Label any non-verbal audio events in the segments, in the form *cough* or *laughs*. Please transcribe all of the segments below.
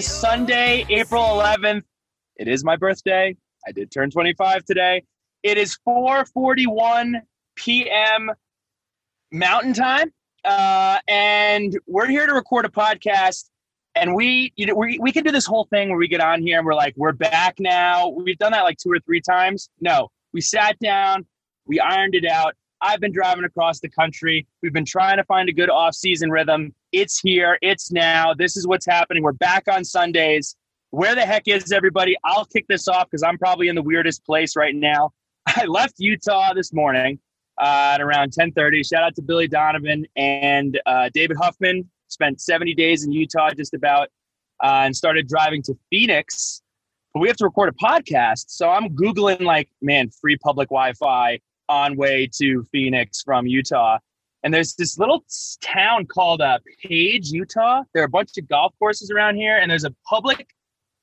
Is Sunday, April 11th. It is my birthday. I did turn 25 today. It is 4:41 p.m. Mountain Time, uh, and we're here to record a podcast. And we, you know, we we can do this whole thing where we get on here and we're like, we're back now. We've done that like two or three times. No, we sat down, we ironed it out. I've been driving across the country. We've been trying to find a good off-season rhythm. It's here. It's now. This is what's happening. We're back on Sundays. Where the heck is everybody? I'll kick this off because I'm probably in the weirdest place right now. *laughs* I left Utah this morning uh, at around 10:30. Shout out to Billy Donovan and uh, David Huffman. Spent 70 days in Utah, just about, uh, and started driving to Phoenix. But we have to record a podcast, so I'm googling like, man, free public Wi-Fi on way to Phoenix from Utah. And there's this little town called uh, Page, Utah. There are a bunch of golf courses around here, and there's a public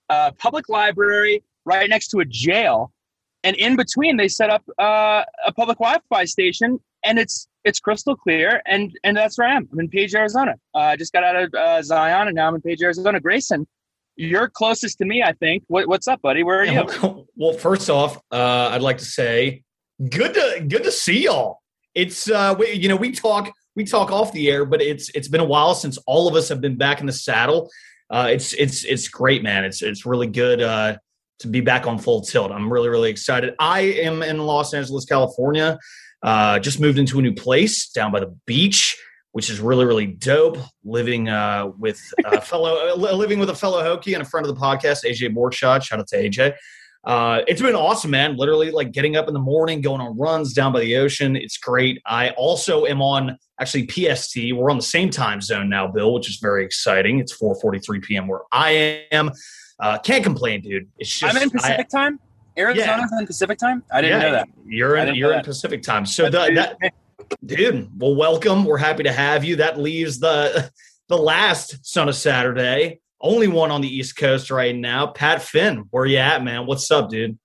uh, public library right next to a jail. And in between, they set up uh, a public Wi-Fi station, and it's it's crystal clear. And and that's where I am. I'm in Page, Arizona. Uh, I just got out of uh, Zion, and now I'm in Page, Arizona. Grayson, you're closest to me, I think. What, what's up, buddy? Where are you? *laughs* Well, first off, uh, I'd like to say good to good to see y'all. It's uh, we, you know we talk we talk off the air, but it's it's been a while since all of us have been back in the saddle. Uh, it's it's it's great, man. It's it's really good uh, to be back on full tilt. I'm really really excited. I am in Los Angeles, California. Uh, just moved into a new place down by the beach, which is really really dope. Living uh, with a fellow *laughs* living with a fellow Hokie and a friend of the podcast, AJ Borkshot. Shout out to AJ. Uh, it's been awesome, man. Literally, like getting up in the morning, going on runs down by the ocean. It's great. I also am on actually PST. We're on the same time zone now, Bill, which is very exciting. It's 4:43 p.m. where I am. Uh, can't complain, dude. It's just I'm in Pacific I, time. Arizona's Yeah. in Pacific time. I didn't yeah, know that. You're in you're in that. Pacific time. So the, that dude, well, welcome. We're happy to have you. That leaves the *laughs* the last Son of Saturday, only one on the East Coast right now. Pat Finn, where you at, man? What's up, dude?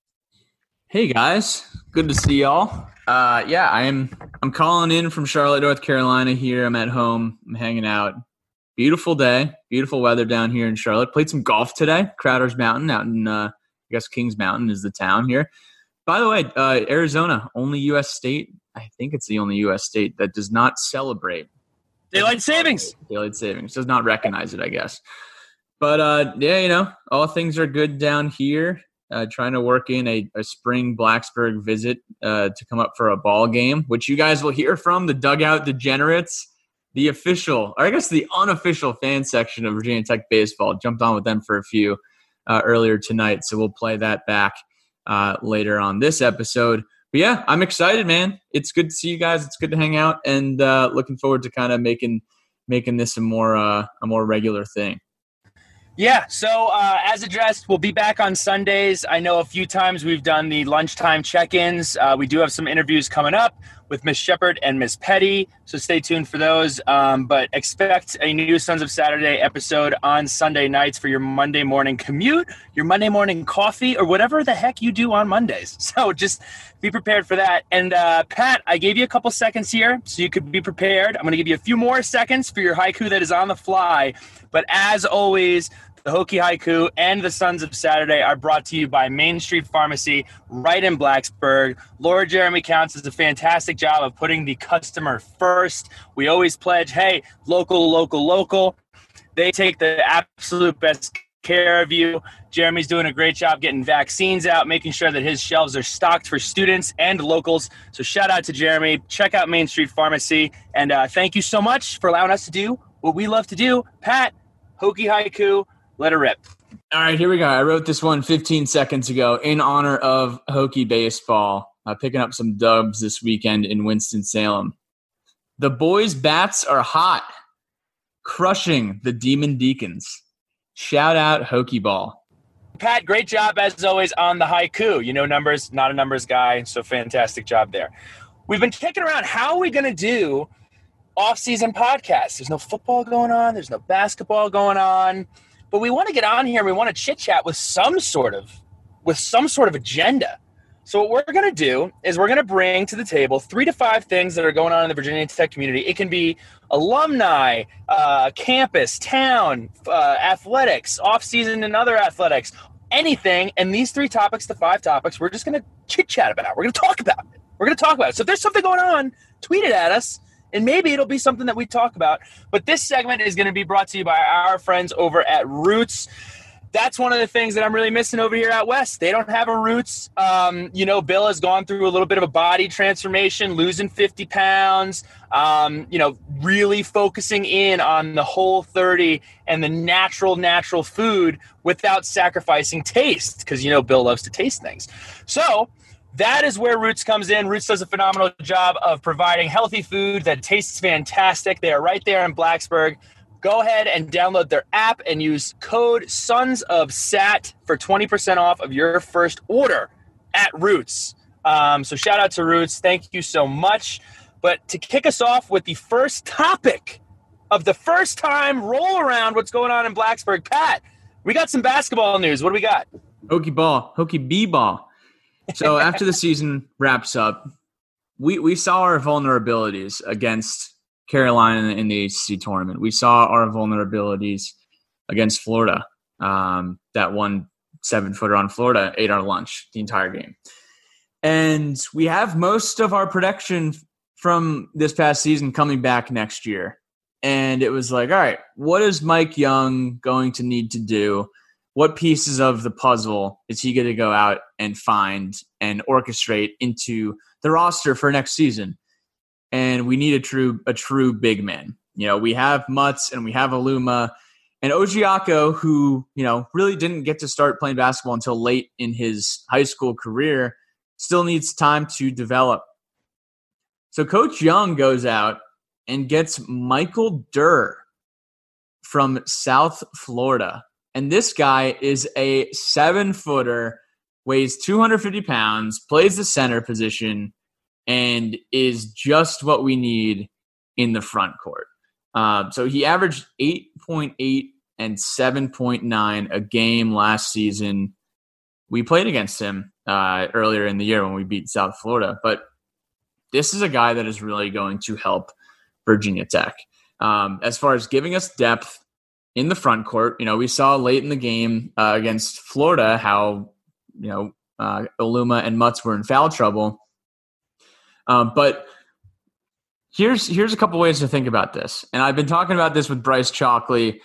Hey guys, good to see y'all. Uh, yeah, I am. I'm calling in from Charlotte, North Carolina. Here, I'm at home. I'm hanging out. Beautiful day, beautiful weather down here in Charlotte. Played some golf today. Crowder's Mountain, out in uh, I guess Kings Mountain is the town here. By the way, uh, Arizona, only U.S. state. I think it's the only U.S. state that does not celebrate Daylight savings. daylight savings. Does not recognize it, I guess. But uh, yeah, you know, all things are good down here. Uh, trying to work in a, a spring Blacksburg visit uh, to come up for a ball game, which you guys will hear from the Dugout Degenerates, the official, or I guess the unofficial fan section of Virginia Tech baseball. Jumped on with them for a few uh, earlier tonight, so we'll play that back uh, later on this episode. But yeah, I'm excited, man. It's good to see you guys. It's good to hang out, and uh, looking forward to kind of making making this a more uh, a more regular thing. Yeah, so uh, as addressed, we'll be back on Sundays. I know a few times we've done the lunchtime check ins. Uh, we do have some interviews coming up with Miss Shepard and Miss Petty, so stay tuned for those. Um, but expect a new Sons of Saturday episode on Sunday nights for your Monday morning commute, your Monday morning coffee, or whatever the heck you do on Mondays. *laughs* So just be prepared for that. And uh, Pat, I gave you a couple seconds here so you could be prepared. I'm going to give you a few more seconds for your haiku that is on the fly. But as always, the Hokie Haiku and the Sons of Saturday are brought to you by Main Street Pharmacy right in Blacksburg. Laura Jeremy Counts does a fantastic job of putting the customer first. We always pledge, hey, local, local, local. They take the absolute best care of you. Jeremy's doing a great job getting vaccines out, making sure that his shelves are stocked for students and locals. So shout out to Jeremy. Check out Main Street Pharmacy. And uh, thank you so much for allowing us to do what we love to do. Pat, Hokie Haiku, let it rip. All right, here we go. I wrote this one 15 seconds ago in honor of Hokie baseball, uh, picking up some dubs this weekend in Winston-Salem. The boys' bats are hot, crushing the Demon Deacons. Shout out Hokie ball. Pat, great job as always on the haiku. You know numbers, not a numbers guy, so fantastic job there. We've been kicking around how are we going to do off-season podcasts? There's no football going on, there's no basketball going on, but we want to get on here and we want to chit chat with some sort of with some sort of agenda. So what we're going to do is we're going to bring to the table three to five things that are going on in the Virginia Tech community. It can be alumni, uh, campus, town, uh, athletics, off season and other athletics, anything. And these three topics, the five topics, we're just going to chit chat about. We're going to talk about it. We're going to talk about it. So if there's something going on, tweet it at us. And maybe it'll be something that we talk about. But this segment is going to be brought to you by our friends over at Roots that's one of the things that I'm really missing over here at West. They don't have a roots. Um, you know, Bill has gone through a little bit of a body transformation, losing 50 pounds, um, you know, really focusing in on the whole 30 and the natural, natural food without sacrificing taste because, you know, Bill loves to taste things. So, that is where Roots comes in. Roots does a phenomenal job of providing healthy food that tastes fantastic. They are right there in Blacksburg go ahead and download their app and use code Sons of Sat for 20% off of your first order at Roots. Um, so shout out to Roots. Thank you so much. But to kick us off with the first topic of the first time roll around what's going on in Blacksburg, Pat, we got some basketball news. What do we got? Hokie ball, Hokie B ball. So after the season wraps up, we, we saw our vulnerabilities against Carolina in the ACC tournament. We saw our vulnerabilities against Florida. Um, that one seven footer on Florida ate our lunch the entire game. And we have most of our production from this past season coming back next year. And it was like, all right, what is Mike Young going to need to do? What pieces of the puzzle is he going to go out and find and orchestrate into the roster for next season? and we need a true a true big man. You know, we have Mutts and we have Aluma and Ojiako, who you know really didn't get to start playing basketball until late in his high school career, still needs time to develop. So Coach Young goes out and gets Michael Durr from South Florida. And this guy is a seven footer, weighs 250 pounds, plays the center position, and is just what we need in the front court. Um, so he averaged 8.8 and 7.9 a game last season. We played against him uh, earlier in the year when we beat South Florida, but this is a guy that is really going to help Virginia Tech. Um, as far as giving us depth in the front court, you know, we saw late in the game uh, against Florida how, you know, uh, and Mutts were in foul trouble. Um, but here's here's a couple ways to think about this, and I've been talking about this with Bryce Chalkley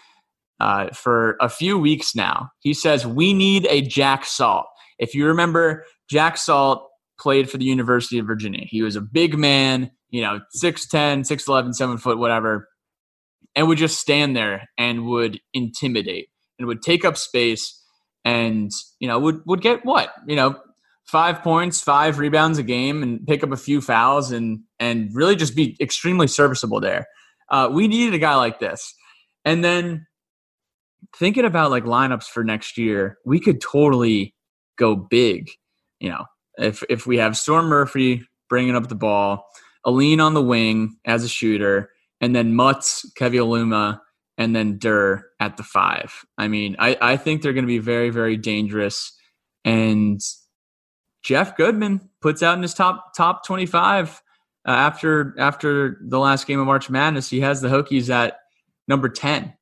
uh, for a few weeks now. He says we need a Jack Salt. If you remember, Jack Salt played for the University of Virginia. He was a big man, you know, 6'10, 6'11, 7 foot, whatever, and would just stand there and would intimidate and would take up space and, you know, would, would get what? You know, five points, five rebounds a game, and pick up a few fouls, and and really just be extremely serviceable there. Uh, we needed a guy like this, and then thinking about like lineups for next year, we could totally go big. You know, if if we have Storm Murphy bringing up the ball, Alleyne on the wing as a shooter, and then Mutts, Kevin Aluma, and then Durr at the five. I mean, I, I think they're going to be very, very dangerous. And Jeff Goodman puts out in his top top 25 uh, after after the last game of March Madness. He has the Hokies at number 10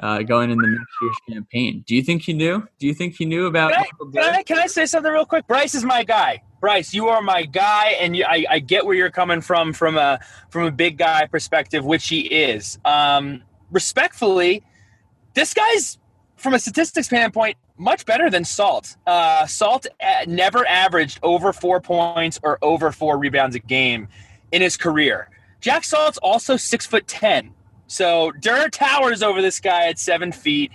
uh, going in the next year's campaign. Do you think he knew? Do you think he knew about? Can I, can I, can I say something real quick? Bryce is my guy. Bryce, you are my guy, and you, I, I get where you're coming from from a from a big guy perspective, which he is. Um, respectfully, this guy's from a statistics standpoint much better than Salt. Uh, Salt never averaged over four points or over four rebounds a game in his career. Jack Salt's also six foot ten, so Durr towers over this guy at seven feet,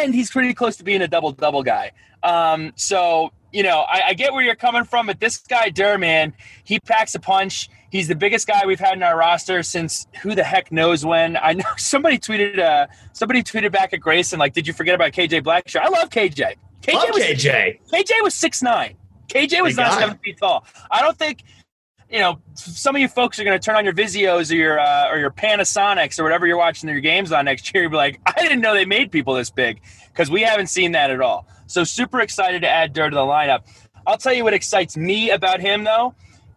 and he's pretty close to being a double double guy. Um, so you know, I, I, get where you're coming from, but this guy Durr, man, he packs a punch. He's the biggest guy we've had in our roster since who the heck knows when. I know *laughs* somebody tweeted uh somebody tweeted back at Grayson like, "Did you forget about KJ Blackshear?" I love KJ. KJ love was, KJ. KJ was six nine. KJ was not seven feet tall. I don't think you know some of you folks are going to turn on your Vizios or your uh, or your Panasonics or whatever you're watching your games on next year. You'll be like, I didn't know they made people this big because we haven't seen that at all. So super excited to add Durr to the lineup. I'll tell you what excites me about him though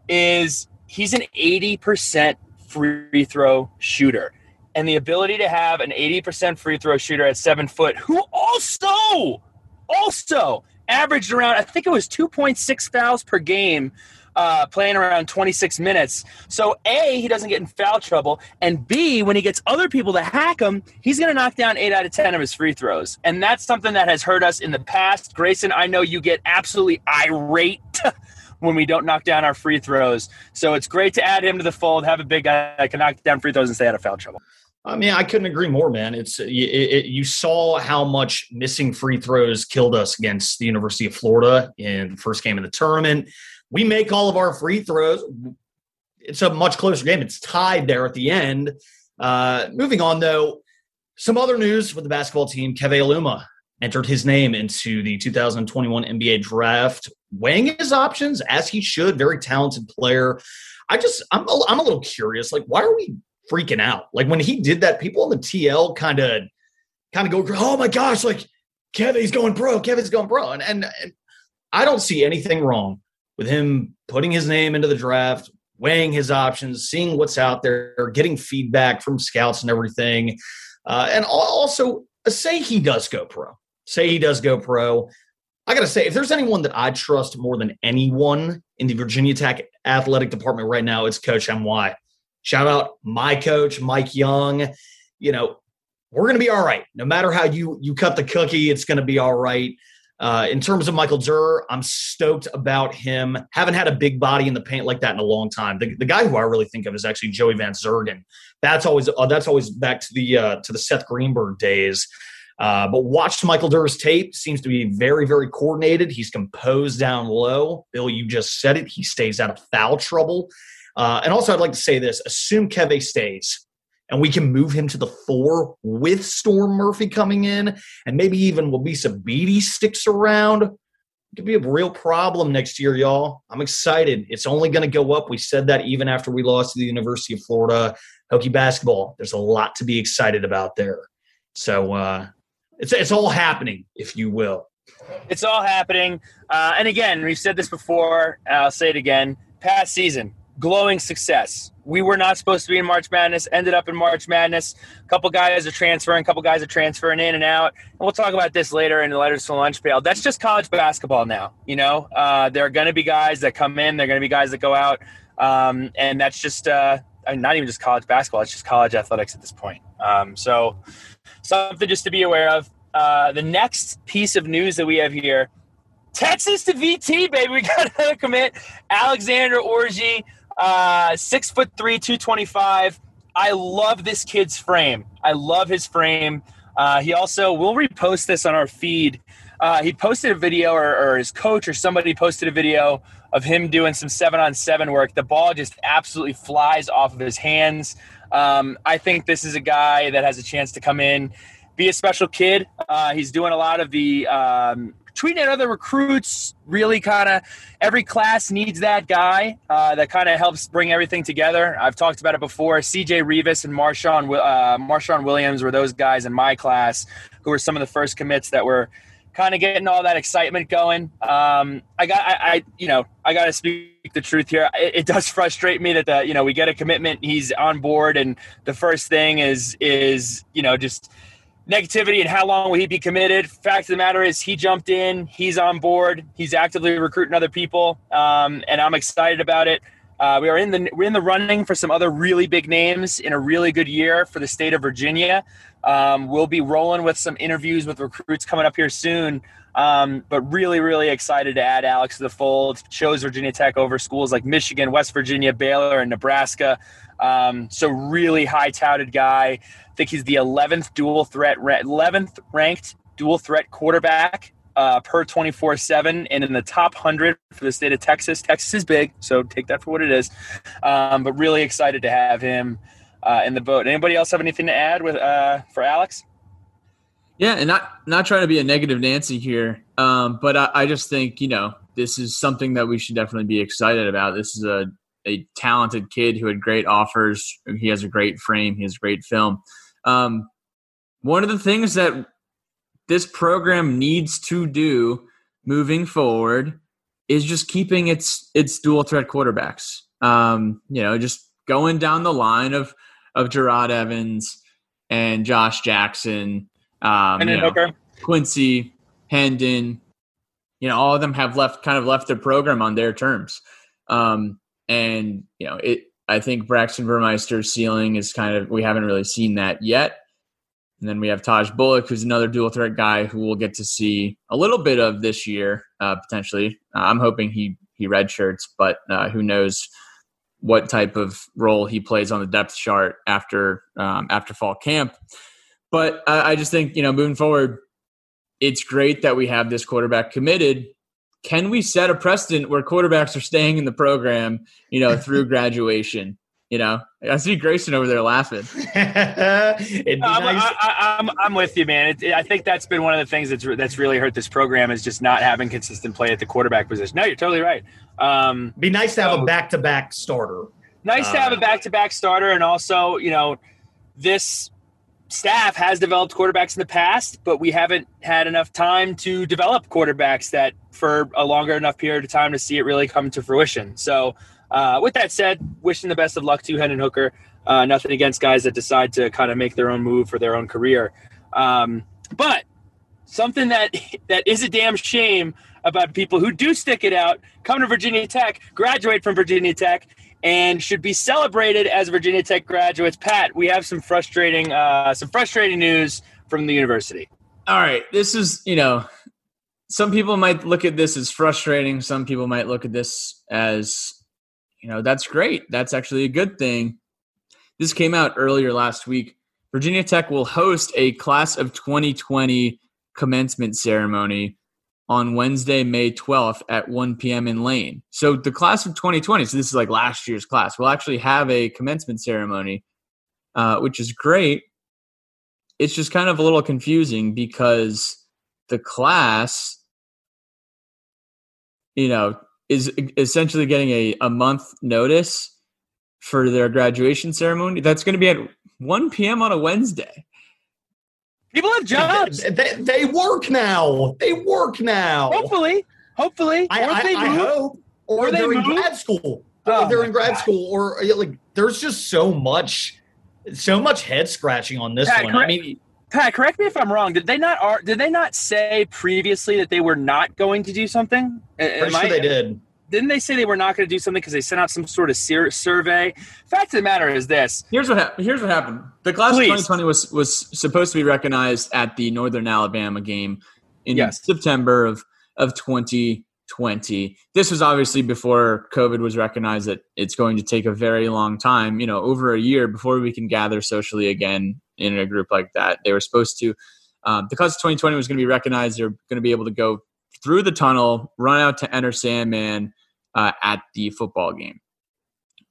is he's an 80% free throw shooter. And the ability to have an 80% free throw shooter at seven foot who also, also averaged around, I think it was 2.6 fouls per game uh, playing around 26 minutes. So, A, he doesn't get in foul trouble. And B, when he gets other people to hack him, he's going to knock down 8 out of 10 of his free throws. And that's something that has hurt us in the past. Grayson, I know you get absolutely irate. *laughs* when we don't knock down our free throws. So it's great to add him to the fold, have a big guy that can knock down free throws and stay out of foul trouble. I mean, I couldn't agree more, man. It's it, it, you saw how much missing free throws killed us against the University of Florida in the first game of the tournament we make all of our free throws. It's a much closer game. It's tied there at the end. Uh, moving on, though, some other news with the basketball team. Keve Aluma entered his name into the 2021 NBA draft, weighing his options as he should. Very talented player. I just, I'm, a, I'm a little curious. Like, why are we freaking out? Like when he did that, people on the TL kind of, kind of go, oh my gosh, like Kevin's going pro. Kevin's going pro, and, and, and I don't see anything wrong with him putting his name into the draft, weighing his options, seeing what's out there, getting feedback from scouts and everything. Uh, and also, uh, say he does go pro. Say he does go pro. I got to say, if there's anyone that I trust more than anyone in the Virginia Tech athletic department right now, it's Coach MY. Shout out my coach, Mike Young. You know, we're going to be all right. No matter how you you cut the cookie, it's going to be all right. Uh, in terms of Michael Durr, I'm stoked about him. Haven't had a big body in the paint like that in a long time. The, the guy who I really think of is actually Joey Van Zegeren. That's always uh, that's always back to the uh, to the Seth Greenberg days. Uh, but watched Michael Durr's tape. Seems to be very very coordinated. He's composed down low. Bill, you just said it. He stays out of foul trouble. Uh, and also, I'd like to say this: assume Keve stays and we can move him to the four with Storm Murphy coming in, and maybe even Wabissa Bede sticks around. It could be a real problem next year, y'all. I'm excited. It's only going to go up. We said that even after we lost to the University of Florida. Hokie basketball, there's a lot to be excited about there. So uh, it's, it's all happening, if you will. It's all happening. Uh, and again, we've said this before, I'll say it again. Past season, glowing success. We were not supposed to be in March Madness, ended up in March Madness. A couple guys are transferring, a couple guys are transferring in and out. And we'll talk about this later in the letters to lunch pail. That's just college basketball now. You know, uh, there are going to be guys that come in, there are going to be guys that go out, um, and that's just uh, not even just college basketball. It's just college athletics at this point. Um, so something just to be aware of. Uh, the next piece of news that we have here. Texas to VT, baby. *laughs* We got another commit. Alexander Orji uh, six foot three, 225. I love this kid's frame. I love his frame. Uh, he also, we'll repost this on our feed. Uh, he posted a video, or, or, his coach or somebody posted a video of him doing some seven on seven work. The ball just absolutely flies off of his hands. Um, I think this is a guy that has a chance to come in, be a special kid. Uh, he's doing a lot of the um, tweeting at other recruits really kind of every class needs that guy uh, that kind of helps bring everything together. I've talked about it before. CJ Reavis and Marshawn uh, Marshawn Williams were those guys in my class who were some of the first commits that were kind of getting all that excitement going. Um, I got, I, I, you know, I got to speak the truth here. It, it, does *laughs* frustrate me that the, you know, we get a commitment, he's on board, and the first thing is, is, you know, just negativity and how long will he be committed. Fact of the matter is, he jumped in. He's on board. He's actively recruiting other people, um, and I'm excited about it. Uh, we are in the we're in the running for some other really big names in a really good year for the state of Virginia. Um, we'll be rolling with some interviews with recruits coming up here soon. Um, but really, really excited to add Alex to the fold. Chose Virginia Tech over schools like Michigan, West Virginia, Baylor, and Nebraska. Um, so really high touted guy. I think he's the 11th dual threat, 11th ranked dual threat quarterback uh, per 24 7 and in the top 100 for the state of Texas. Texas is big, so take that for what it is. Um, but really excited to have him uh, in the boat. Anybody else have anything to add with uh, for Alex? Yeah, and not not trying to be a negative Nancy here, um, but I, I just think you know this is something that we should definitely be excited about. This is a a talented kid who had great offers. He has a great frame. He has great film. Um, one of the things that this program needs to do moving forward is just keeping its its dual threat quarterbacks. Um, you know, just going down the line of of Gerard Evans and Josh Jackson, um, And you know. Quincy, Hendon, you know, all of them have left kind of left the program on their terms. Um, and you know, it I think Braxton Burmeister's ceiling is kind of we haven't really seen that yet. And then we have Tahj Bullock, who's another dual threat guy who we'll get to see a little bit of this year, uh, potentially. Uh, I'm hoping he he redshirts, but uh, who knows what type of role he plays on the depth chart after um, after fall camp. But I, I just think you know moving forward, it's great that we have this quarterback committed. Can we set a precedent where quarterbacks are staying in the program, you know, through *laughs* graduation? You know, I see Grayson over there laughing. *laughs* It'd be I'm, nice. I, I, I'm, I'm with you, man. It, it- I think that's been one of the things that's that's really hurt this program is just not having consistent play at the quarterback position. No, you're totally right. Um, be nice to have So- a back-to-back starter. nice to have a Uh, back-to-back starter, and also, you know, this staff has developed quarterbacks in the past, but we haven't had enough time to develop quarterbacks that for a longer enough period of time to see it really come to fruition. So, uh, with that said, wishing the best of luck to Hendon Hooker. Uh, nothing against guys that decide to kind of make their own move for their own career. Um, but something that *laughs* that is a damn shame about people who do stick it out, come to Virginia Tech, graduate from Virginia Tech, and should be celebrated as Virginia Tech graduates. Pat, we have some frustrating uh, some frustrating news from the university. All right, this is you know, some people might look at this as frustrating. Some people might look at this as you know that's great. That's actually a good thing. This came out earlier last week. Virginia Tech will host a class of 2020 commencement ceremony on Wednesday, May 12th at 1 p.m. in Lane. So the class of 2020, so this is like last year's class, will actually have a commencement ceremony, uh, which is great. It's just kind of a little confusing because the class, you know, is essentially getting a, a month notice for their graduation ceremony. That's going to be at 1 p.m. on a Wednesday. People have jobs. They, they, work now. They work now. Hopefully, hopefully, I, or I, they I move. hope. Or, Or they they're in grad school. Oh or they're in grad God. school. Or like, there's just so much, so much head scratching on this Pat, one. I mean, Pat, correct me if I'm wrong. Did they not? Are, did they not say previously that they were not going to do something? Am sure I- they did. Didn't they say they were not going to do something because they sent out some sort of ser- survey? Fact of the matter is this: Here's what happened. Here's what happened. The class Please. of 2020 was was supposed to be recognized at the Northern Alabama game in Yes. September of of 2020. This was obviously before COVID was recognized that it's going to take a very long time, you know, over a year before we can gather socially again in a group like that. They were supposed to. Um, the class of 2020 was going to be recognized. They're going to be able to go through the tunnel, run out to enter Sandman uh, at the football game.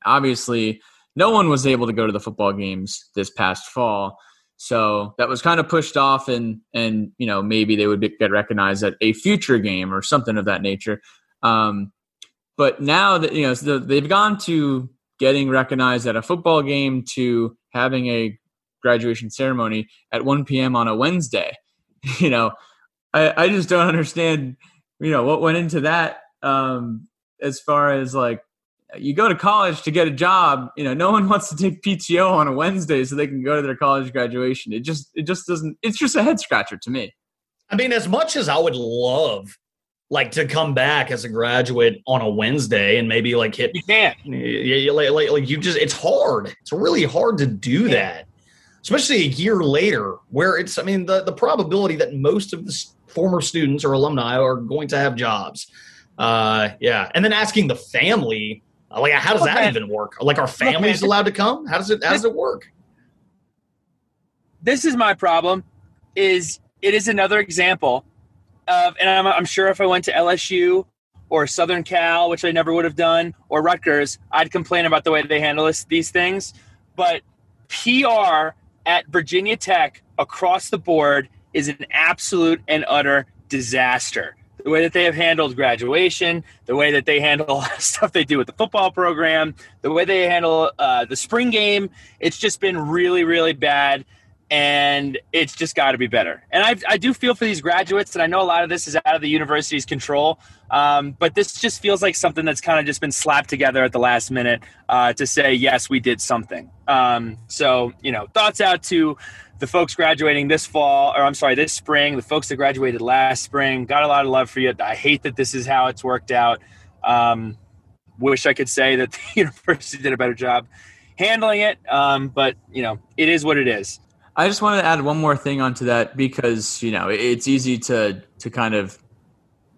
Obviously, no one was able to go to the football games this past fall so that was kind of pushed off and and you know maybe they would get recognized at a future game or something of that nature. Um, but now that you know so they've gone to getting recognized at a football game to having a graduation ceremony at 1 p.m on a wednesday. *laughs* You know i i just don't understand you know what went into that. Um as far as like you go to college to get a job you know no one *laughs* wants to take pto on a wednesday so they can go to their college graduation. It just it just doesn't it's just a head scratcher to me. I mean, as much as I would love, like, to come back as a graduate on a Wednesday and maybe like hit you can't. Yeah, yeah, like, like, like you just it's hard. It's really hard to do that especially a year later where it's i mean the, the probability that most of the former students or alumni are going to have jobs uh yeah. And then asking the family uh, like how does that even work? Like are families man. allowed to come? How does it how does it work? This is my problem is it is another example of and I'm, I'm sure if i went to lsu or southern cal which i never would have done or rutgers i'd complain about the way they handle this, these things. But pr at virginia tech across the board is an absolute and utter disaster the way that they have handled graduation, the way that they handle *laughs* stuff they do with the football program, the way they handle uh, the spring game, it's just been really, really bad. and it's just got to be better. And I, I do feel for these graduates, and I know a lot of this is out of the university's control, um, but this just feels like something that's kind of just been slapped together at the last minute uh, to say, yes, we did something. Um, so, you know, thoughts out to the folks graduating this fall, or I'm sorry, this spring, the folks that graduated last spring. Got a lot of love for you. I hate that this is how it's worked out. Um, wish I could say that *laughs* the university did a better job handling it, um, but you know, it is what it is. I just wanted to add one more thing onto that because you know it's easy to to kind of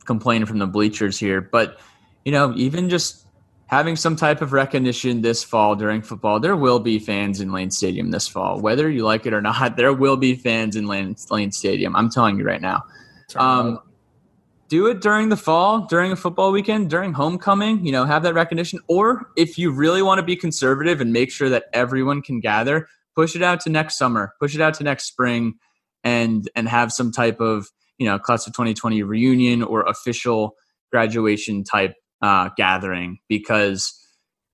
complain from the bleachers here, but you know even just having some type of recognition this fall during football, there will be fans in Lane Stadium this fall, whether you like it or not. *laughs* There will be fans in Lane, Lane Stadium. I'm telling you right now. Um, do it during the fall, during a football weekend, during homecoming. You know, have that recognition. Or if you really want to be conservative and make sure that everyone can gather, push it out to next summer, push it out to next spring, and and have some type of you know class of 2020 reunion or official graduation type uh, gathering because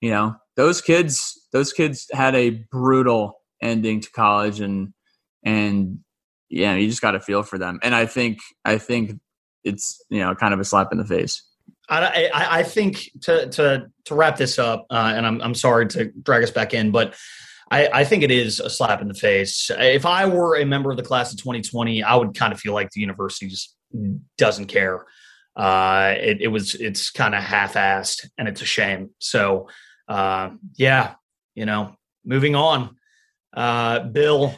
you know those kids those kids had a brutal ending to college and and yeah you just got to feel for them and i think i think it's you know kind of a slap in the face I, I, I think to, to to wrap this up, uh, and I'm I'm sorry to drag us back in, but I, I, think it is a slap in the face. If I were a member of the class of 2020, I would kind of feel like the university just doesn't care. Uh, it, it, was it's kind of half-assed, and it's a shame. So, uh, yeah, you know, moving on. Uh, Bill,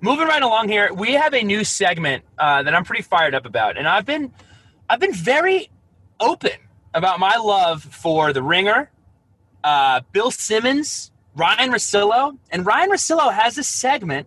moving right along here, we have a new segment uh, that I'm pretty fired up about, and I've been I've been very open about my love for the Ringer, uh, Bill Simmons Ryen Russillo. And Ryen Russillo has a segment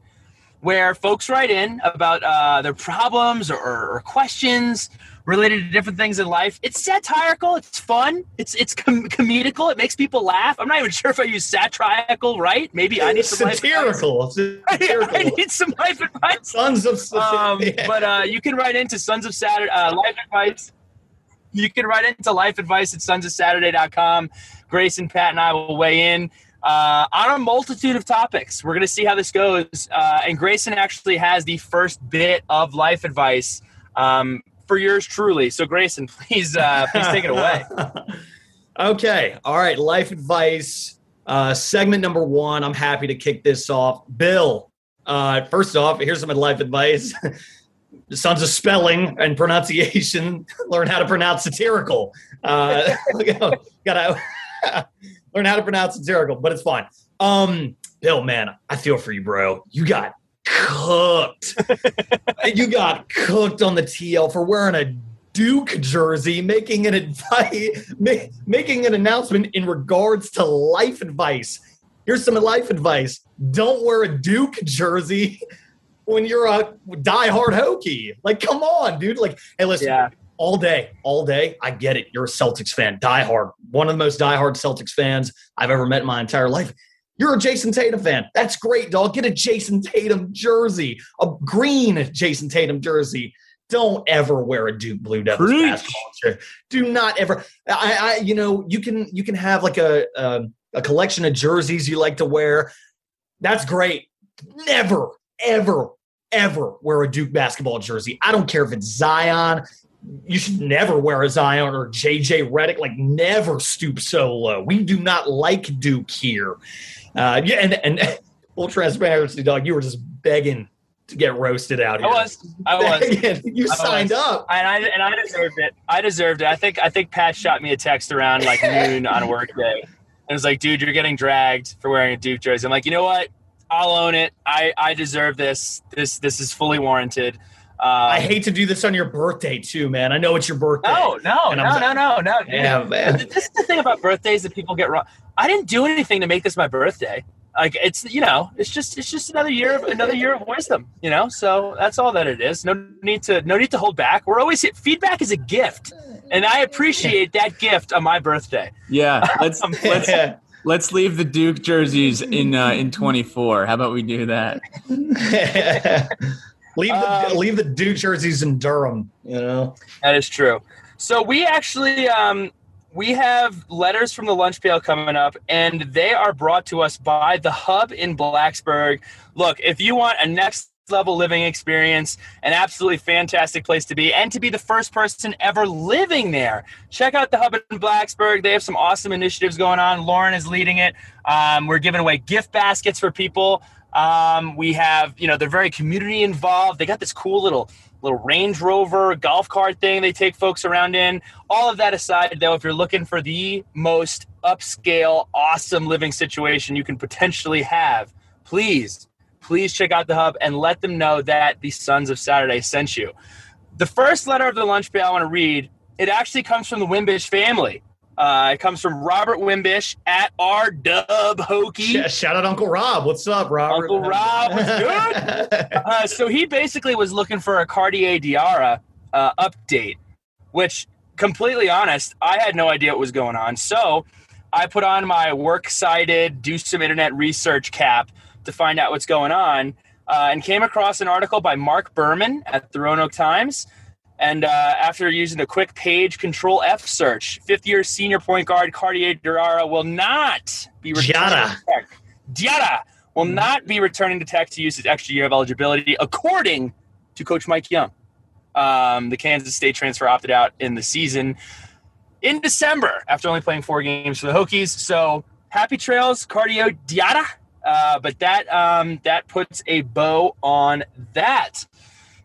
where folks write in about uh, their problems or, or, questions related to different things in life. It's satirical. It's fun. It's it's com- comedical. It makes people laugh. I'm not even sure if I use satirical right. Maybe I need some satirical. *laughs* satirical. I, need some life advice. Sons of um, *laughs* but uh, you can write into Sons of Saturday uh, life advice. You can write into life advice at sons of Saturday.com. Grayson Pat and I will weigh in uh, on a multitude of topics. We're going to see how this goes. Uh, and Grayson actually has the first bit of life advice um, for yours truly. So, Grayson, *laughs* please, uh, please take it away. *laughs* okay. All right. Life advice. Uh, segment number one. I'm happy to kick this off. Bill, uh, first off, here's some life advice. *laughs* Sons of spelling and pronunciation. Learn how to pronounce satirical. Uh, gotta learn how to pronounce satirical, but it's fine. Um, Bill, man, I feel for you, bro. You got cooked. *laughs* you got cooked on the TL for wearing a Duke jersey, making an advice, making an announcement in regards to life advice. Here's some life advice: Don't wear a Duke jersey *laughs* when you're a diehard Hokie. Like, come on, dude. Like, hey, listen. Yeah all day, all day. I get it. You're a Celtics fan, diehard, one of the most diehard Celtics fans I've ever met in my entire life. You're a Jayson Tatum fan. That's great, dog. Get a Jayson Tatum jersey, a green Jayson Tatum jersey. Don't ever wear a Duke Blue Devils Preach. basketball shirt. Do not ever. I, I, you know, you can you can have like a, a a collection of jerseys you like to wear. That's great. Never, ever, ever wear a Duke basketball jersey. I don't care if it's Zion, you should never wear a Zion or JJ Redick. Like never stoop so low. We do not like Duke here. Uh, yeah, and and *laughs* full transparency, dog. You were just begging to get roasted out here. I was. I was. *laughs* you I signed was. up, and I and I deserved it. I deserved it. I think I think Pat shot me a text around like *laughs* noon on work day, and was like, "Dude, you're getting dragged for wearing a Duke jersey." I'm like, you know what? I'll own it. I I deserve this. This this is fully warranted. Um, I hate to do this on your birthday too, man. I know it's your birthday. No, no, no, no, no, no, Yeah, man. This is the thing about birthdays that people get wrong. I didn't do anything to make this my birthday. Like it's you know, it's just it's just another year of another year of wisdom, you know. So that's all that it is. No need to no need to hold back. We're always feedback is a gift, and I appreciate that gift on my birthday. Yeah, *laughs* let's um, let's let's leave the Duke jerseys in uh, in twenty four. How about we do that? *laughs* Leave the um, leave the Duke jerseys in Durham. You know that is true. So we actually um, we have letters from the lunch pail coming up, and they are brought to us by the Hub in Blacksburg. Look, if you want a next level living experience, an absolutely fantastic place to be, and to be the first person ever living there. Check out the Hub in Blacksburg. They have some awesome initiatives going on. Lauren is leading it. Um, we're giving away gift baskets for people. Um, we have, you know, they're very community involved. They got this cool little little Range Rover golf cart thing they take folks around in. All of that aside, though, if you're looking for the most upscale, awesome living situation you can potentially have, please please check out the hub and let them know that the Sons of Saturday sent you. The first letter of the lunch pail I want to read, it actually comes from the Wimbish family. Uh, it comes from Robert Wimbish at R Dub Hokey. Shout out Uncle Rob. What's up, Robert? Uncle Rob was *laughs* good. uh, so he basically was looking for a Cartier Diarra uh, update, which, completely honest, I had no idea what was going on. So I put on my work cited, do some internet research cap to find out what's going on uh, and came across an article by Mark Berman at the Roanoke Times. And uh, after using a quick page control F search, fifth year senior point guard Cartier Diarra will not be returning to Tech. Will not be returning to Tech to use his extra year of eligibility, according to Coach Mike Young. Um, the Kansas State transfer opted out in the season in December after only playing four games for the Hokies. So happy trails, Cartier Diarra. Uh, but that um, that puts a bow on that.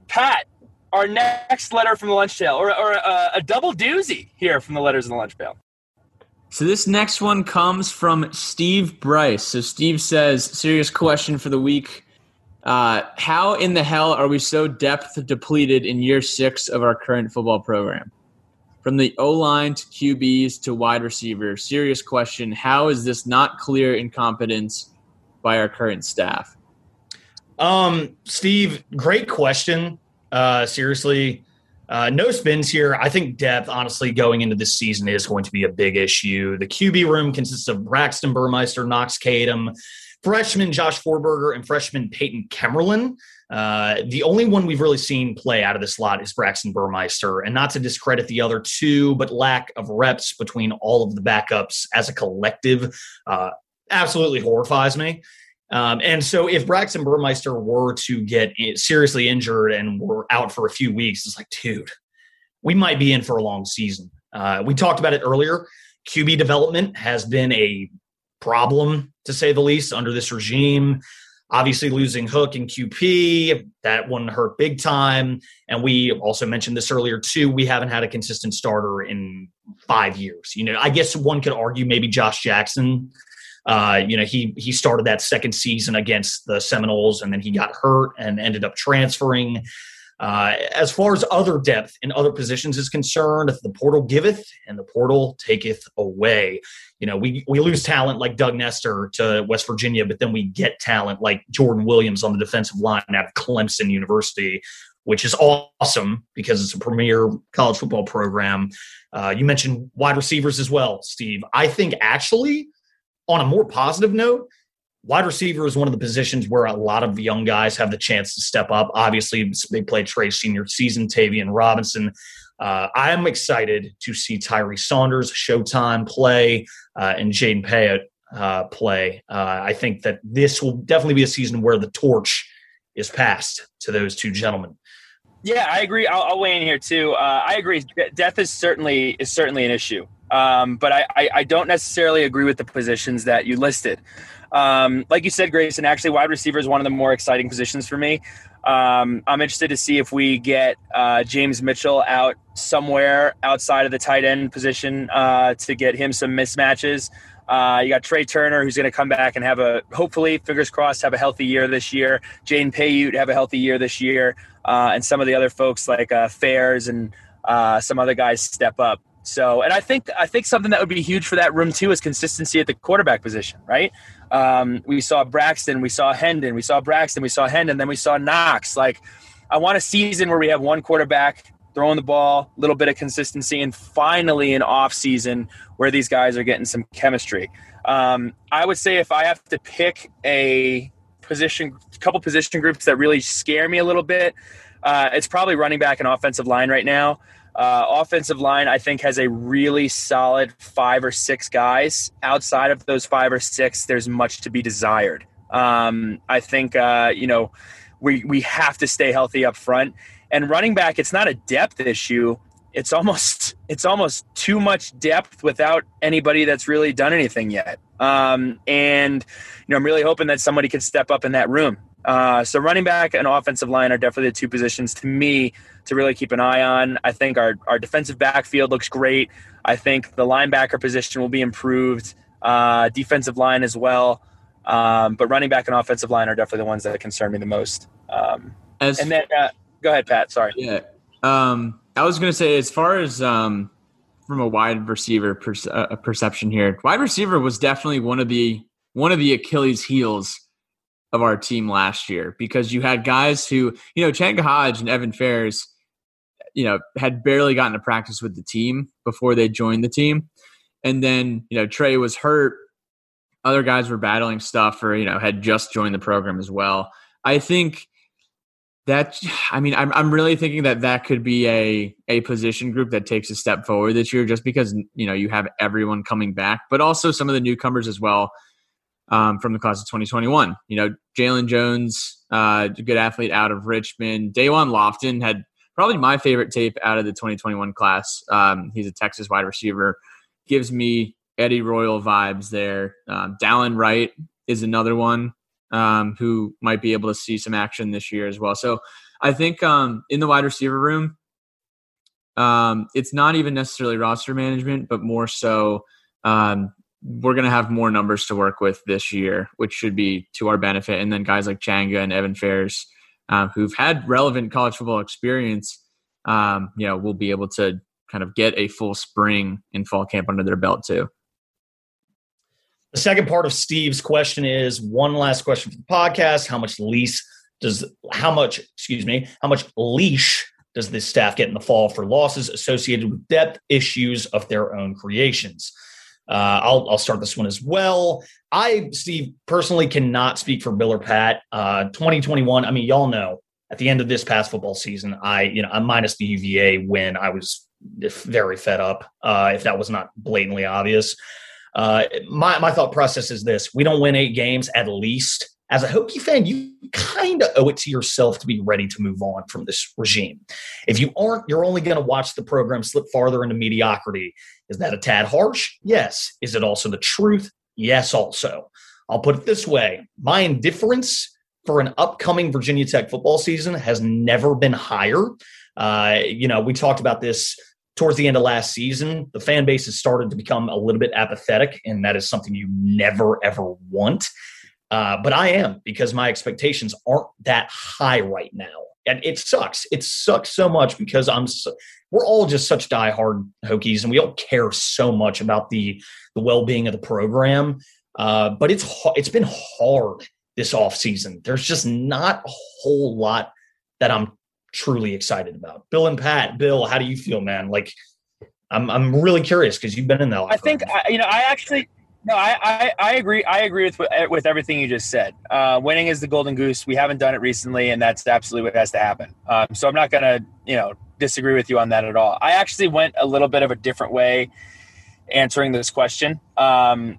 Pat, our next letter from the lunch pail, or, or a, a double doozy here from the letters in the lunch pail. So this next one comes from Steve Bryce. So Steve says, "Serious question for the week: uh, How in the hell are we so depth depleted in year six of our current football program? From the O line to QBs to wide receiver. Serious question: How is this not clear incompetence?" by our current staff? Um, Steve, great question. Uh, seriously, uh, no spins here. I think depth, honestly, going into this season is going to be a big issue. The QB room consists of Braxton Burmeister, Knox Kadum, freshman Josh Forberger, and freshman Peyton Kemmerlin. Uh, the only one we've really seen play out of this slot is Braxton Burmeister, and not to discredit the other two, but lack of reps between all of the backups as a collective uh, absolutely horrifies me. Um, and so if Braxton Burmeister were to get seriously injured and were out for a few weeks, it's like, dude, we might be in for a long season. Uh, we talked about it earlier. QB development has been a problem, to say the least, under this regime. Obviously, losing Hook and QP, that one hurt big time. And we also mentioned this earlier, too. We haven't had a consistent starter in five years. You know, I guess one could argue maybe Josh Jackson uh, you know, he he started that second season against the Seminoles, and then he got hurt and ended up transferring. Uh, as far as other depth in other positions is concerned, the portal giveth and the portal taketh away. You know, we, we lose talent like Doug Nester to West Virginia, but then we get talent like Jordan Williams on the defensive line out of Clemson University, which is awesome because it's a premier college football program. Uh, you mentioned wide receivers as well, Steve. I think actually on a more positive note, wide receiver is one of the positions where a lot of young guys have the chance to step up. Obviously, they played Trey senior season, Tayvion Robinson. Uh, I am excited to see Tyree Saunders, Showtime play, uh, and Jaden Payoute uh, play. Uh, I think that this will definitely be a season where the torch is passed to those two gentlemen. Yeah, I agree. I'll, I'll weigh in here too. Uh, I agree. Death is certainly is certainly an issue. Um, but I, I, I, don't necessarily agree with the positions that you listed. Um, like you said, Grayson, actually, wide receiver is one of the more exciting positions for me. Um, I'm interested to see if we get uh, James Mitchell out somewhere outside of the tight end position uh, to get him some mismatches. Uh, you got Tre Turner, who's going to come back and have a hopefully, fingers crossed, have a healthy year this year. Jane Payoute have a healthy year this year, uh, and some of the other folks like uh, Fairs and uh, some other guys step up. So, and I think I think something that would be huge for that room too is consistency at the quarterback position, right? Um, we saw Braxton, we saw Hendon, we saw Braxton, we saw Hendon, then we saw Knox. Like, I want a season where we have one quarterback throwing the ball, a little bit of consistency, and finally an off season where these guys are getting some chemistry. Um, I would say if I have to pick a position, couple position groups that really scare me a little bit, uh, it's probably running back and offensive line right now. Uh, offensive line, I think, has a really solid five or six guys. Outside of those five or six, there's much to be desired. Um, I think, uh, you know, we, we have to stay healthy up front. And running back, it's not a depth issue. It's almost it's almost too much depth without anybody that's really done anything yet. Um, and you know, I'm really hoping that somebody can step up in that room. Uh, so running back and offensive line are definitely the two positions to me to really keep an eye on. I think our, our defensive backfield looks great. I think the linebacker position will be improved, uh, defensive line as well. Um, but running back and offensive line are definitely the ones that concern me the most. Um, as, and then, uh, go ahead, Pat. Sorry. Yeah. Um, I was going to say, as far as um, from a wide receiver perce- uh, perception here, wide receiver was definitely one of the one of the Achilles heels of our team last year because you had guys who, you know, Changa Hodge and Evan Fairs, you know, had barely gotten to practice with the team before they joined the team. And then, you know, Tre was hurt. Other guys were battling stuff or, you know, had just joined the program as well. I think that, *sighs* I mean, I'm, I'm really thinking that that could be a, a position group that takes a step forward this year just because, you know, you have everyone coming back, but also some of the newcomers as well um, from the class of 2021. You know, Jalen Jones, uh, good athlete out of Richmond. Da'Wain Lofton had probably my favorite tape out of the 2021 class. Um, he's a Texas wide receiver. Gives me Eddie Royal vibes there. Um, Dallin Wright is another one um, who might be able to see some action this year as well. So I think um, in the wide receiver room, um, it's not even necessarily roster management, but more so um, we're going to have more numbers to work with this year, which should be to our benefit. And then guys like Changa and Evan Fairs, um, who've had relevant college football experience, um, you know, will be able to kind of get a full spring and fall camp under their belt too. The second part of Steve's question is one last question for the podcast: How much lease does how much excuse me how much leash does this staff get in the fall for losses associated with depth issues of their own creations? Uh, I'll, I'll start this one as well. I, Steve, personally cannot speak for Bill or Pat. Uh, 2021, I mean, y'all know at the end of this past football season, I, you know, I'm minus the UVA win. I was very fed up, uh, if that was not blatantly obvious. Uh, my, my thought process is this we don't win eight games at least as a Hokie fan, you kind of owe it to yourself to be ready to move on from this regime. If you aren't, you're only going to watch the program slip farther into mediocrity. Is that a tad harsh? Yes. Is it also the truth? Yes, also. I'll put it this way my indifference for an upcoming Virginia Tech football season has never been higher. Uh, you know, we talked about this towards the end of last season. The fan base has started to become a little bit apathetic, and that is something you never, ever want. Uh, but I am because my expectations aren't that high right now. And it sucks. It sucks so much because I'm so, we're all just such diehard Hokies and we all care so much about the the well-being of the program. Uh, but it's it's been hard this off season. There's just not a whole lot that I'm truly excited about. Bill and Pat, Bill, how do you feel, man? Like I'm I'm really curious because you've been in that. I think I, you know I actually no, I, I, I, agree. I agree with with everything you just said. Uh, winning is the golden goose. We haven't done it recently, and that's absolutely what has to happen. Um, so I'm not going to, you know, disagree with you on that at all. I actually went a little bit of a different way answering this question, um,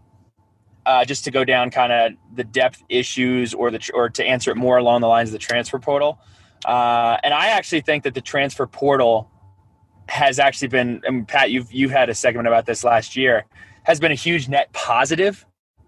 uh, just to go down kind of the depth issues, or the or to answer it more along the lines of the transfer portal. Uh, and I actually think that the transfer portal has actually been. And Pat, you've you had a segment about this last year has been a huge net positive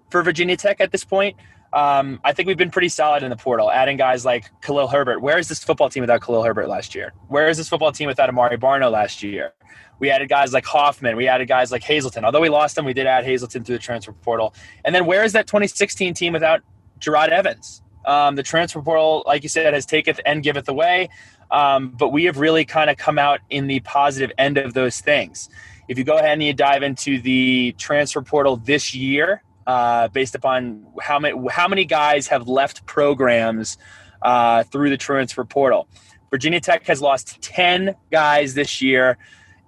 for Virginia Tech at this point. Um, I think we've been pretty solid in the portal, adding guys like Khalil Herbert. Where is this football team without Khalil Herbert last year? Where is this football team without Amare Barno last year? We added guys like Hoffman. We added guys like Hazelton. Although we lost them, we did add Hazelton through the transfer portal. And then where is that 2016 team without Jerod Evans? Um, the transfer portal, like you said, has taketh and giveth away. Um, but we have really kind of come out in the positive end of those things. If you go ahead and you dive into the transfer portal this year, uh, based upon how many how many guys have left programs uh, through the transfer portal, Virginia Tech has lost ten guys this year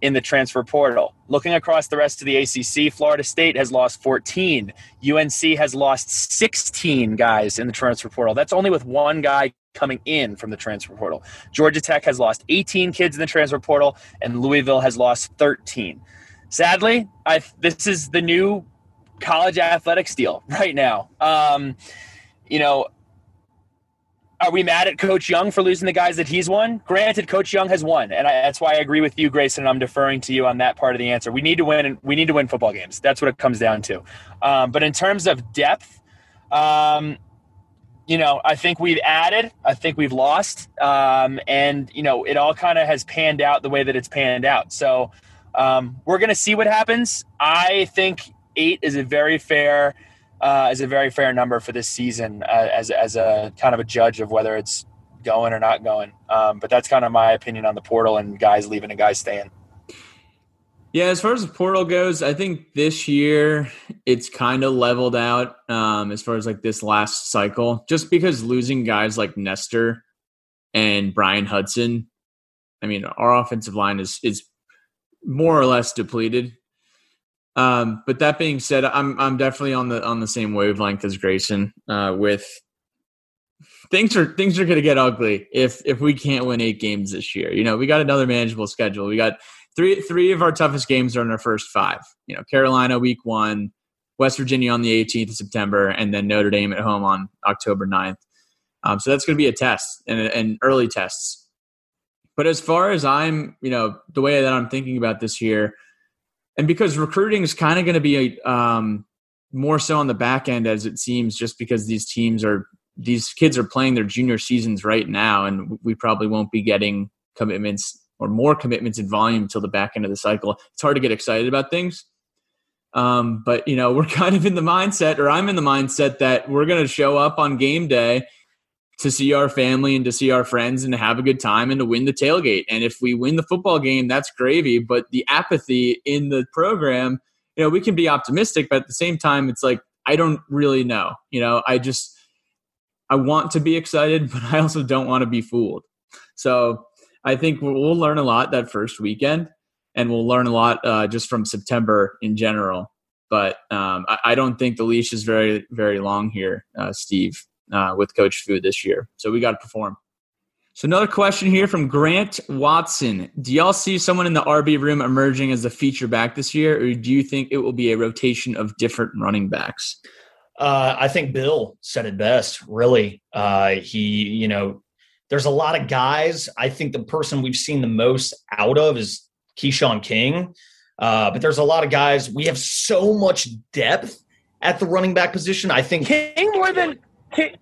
in the transfer portal. Looking across the rest of the ACC, Florida State has lost 14. UNC has lost 16 guys in the transfer portal. That's only with one guy coming in from the transfer portal. Georgia Tech has lost 18 kids in the transfer portal, and Louisville has lost 13. Sadly, I, this is the new college athletics deal *laughs* right now. Um, you know, are we mad at Coach Young for losing the guys that he's won? Granted, Coach Young has won, and I, that's why I agree with you, Grayson. And I'm deferring to you on that part of the answer. We need to win, we need to win football games. That's what it comes down to. Um, but in terms of depth, um, you know, I think we've added, I think we've lost, um, and you know, it all kind of has panned out the way that it's panned out. So um, we're going to see what happens. I think eight is a very fair uh, is a very fair number for this season uh, as as a kind of a judge of whether it's going or not going. Um, but that's kind of my opinion on the portal and guys leaving and guys staying. Yeah, as far as the portal goes, I think this year it's kind of leveled out um, as far as like this last cycle, just because losing guys like Nestor and Bryan Hudson. I mean, our offensive line is is more or less depleted. Um, but that being said, I'm I'm definitely on the on the same wavelength as Grayson. Uh, with things are things are going to get ugly if if we can't win eight games this year. You know, we got another manageable schedule. We got three three of our toughest games are in our first five. You know, Carolina week one, West Virginia on the 18th of September, and then Notre Dame at home on October 9th. Um, so that's going to be a test and, and early tests. But as far as I'm, you know, the way that I'm thinking about this year and because recruiting is kind of going to be a, um, more so on the back end as it seems, just because these teams are these kids are playing their junior seasons right now, and we probably won't be getting commitments or more commitments in volume until the back end of the cycle. It's hard to get excited about things. Um, but you know, *laughs* we're kind of in the mindset, or I'm in the mindset that we're going to show up on game day to see our family and to see our friends and to have a good time and to win the tailgate. And if we win the football game, that's gravy. But the apathy in the program, you know, we can be optimistic, but at the same time, it's like, I don't really know. You know, I just, I want to be excited, *laughs* but I also don't want to be fooled. So I think we'll learn a lot that first weekend and we'll learn a lot uh, just from September in general. But um, I, I, don't think the leash is very, very long here, uh, Steve uh, with Coach Fu this year. So we got to perform. So another question here from Grant Watson. Do y'all see someone in the RB room emerging as a feature back this year, or do you think it will be a rotation of different running backs? Uh, I think Bill said it best. Really, uh, he, you know, there's a lot of guys. I think the person we've seen the most out of is Keshawn King. Uh, but there's a lot of guys. We have so much depth at the running back position. I think King more than King,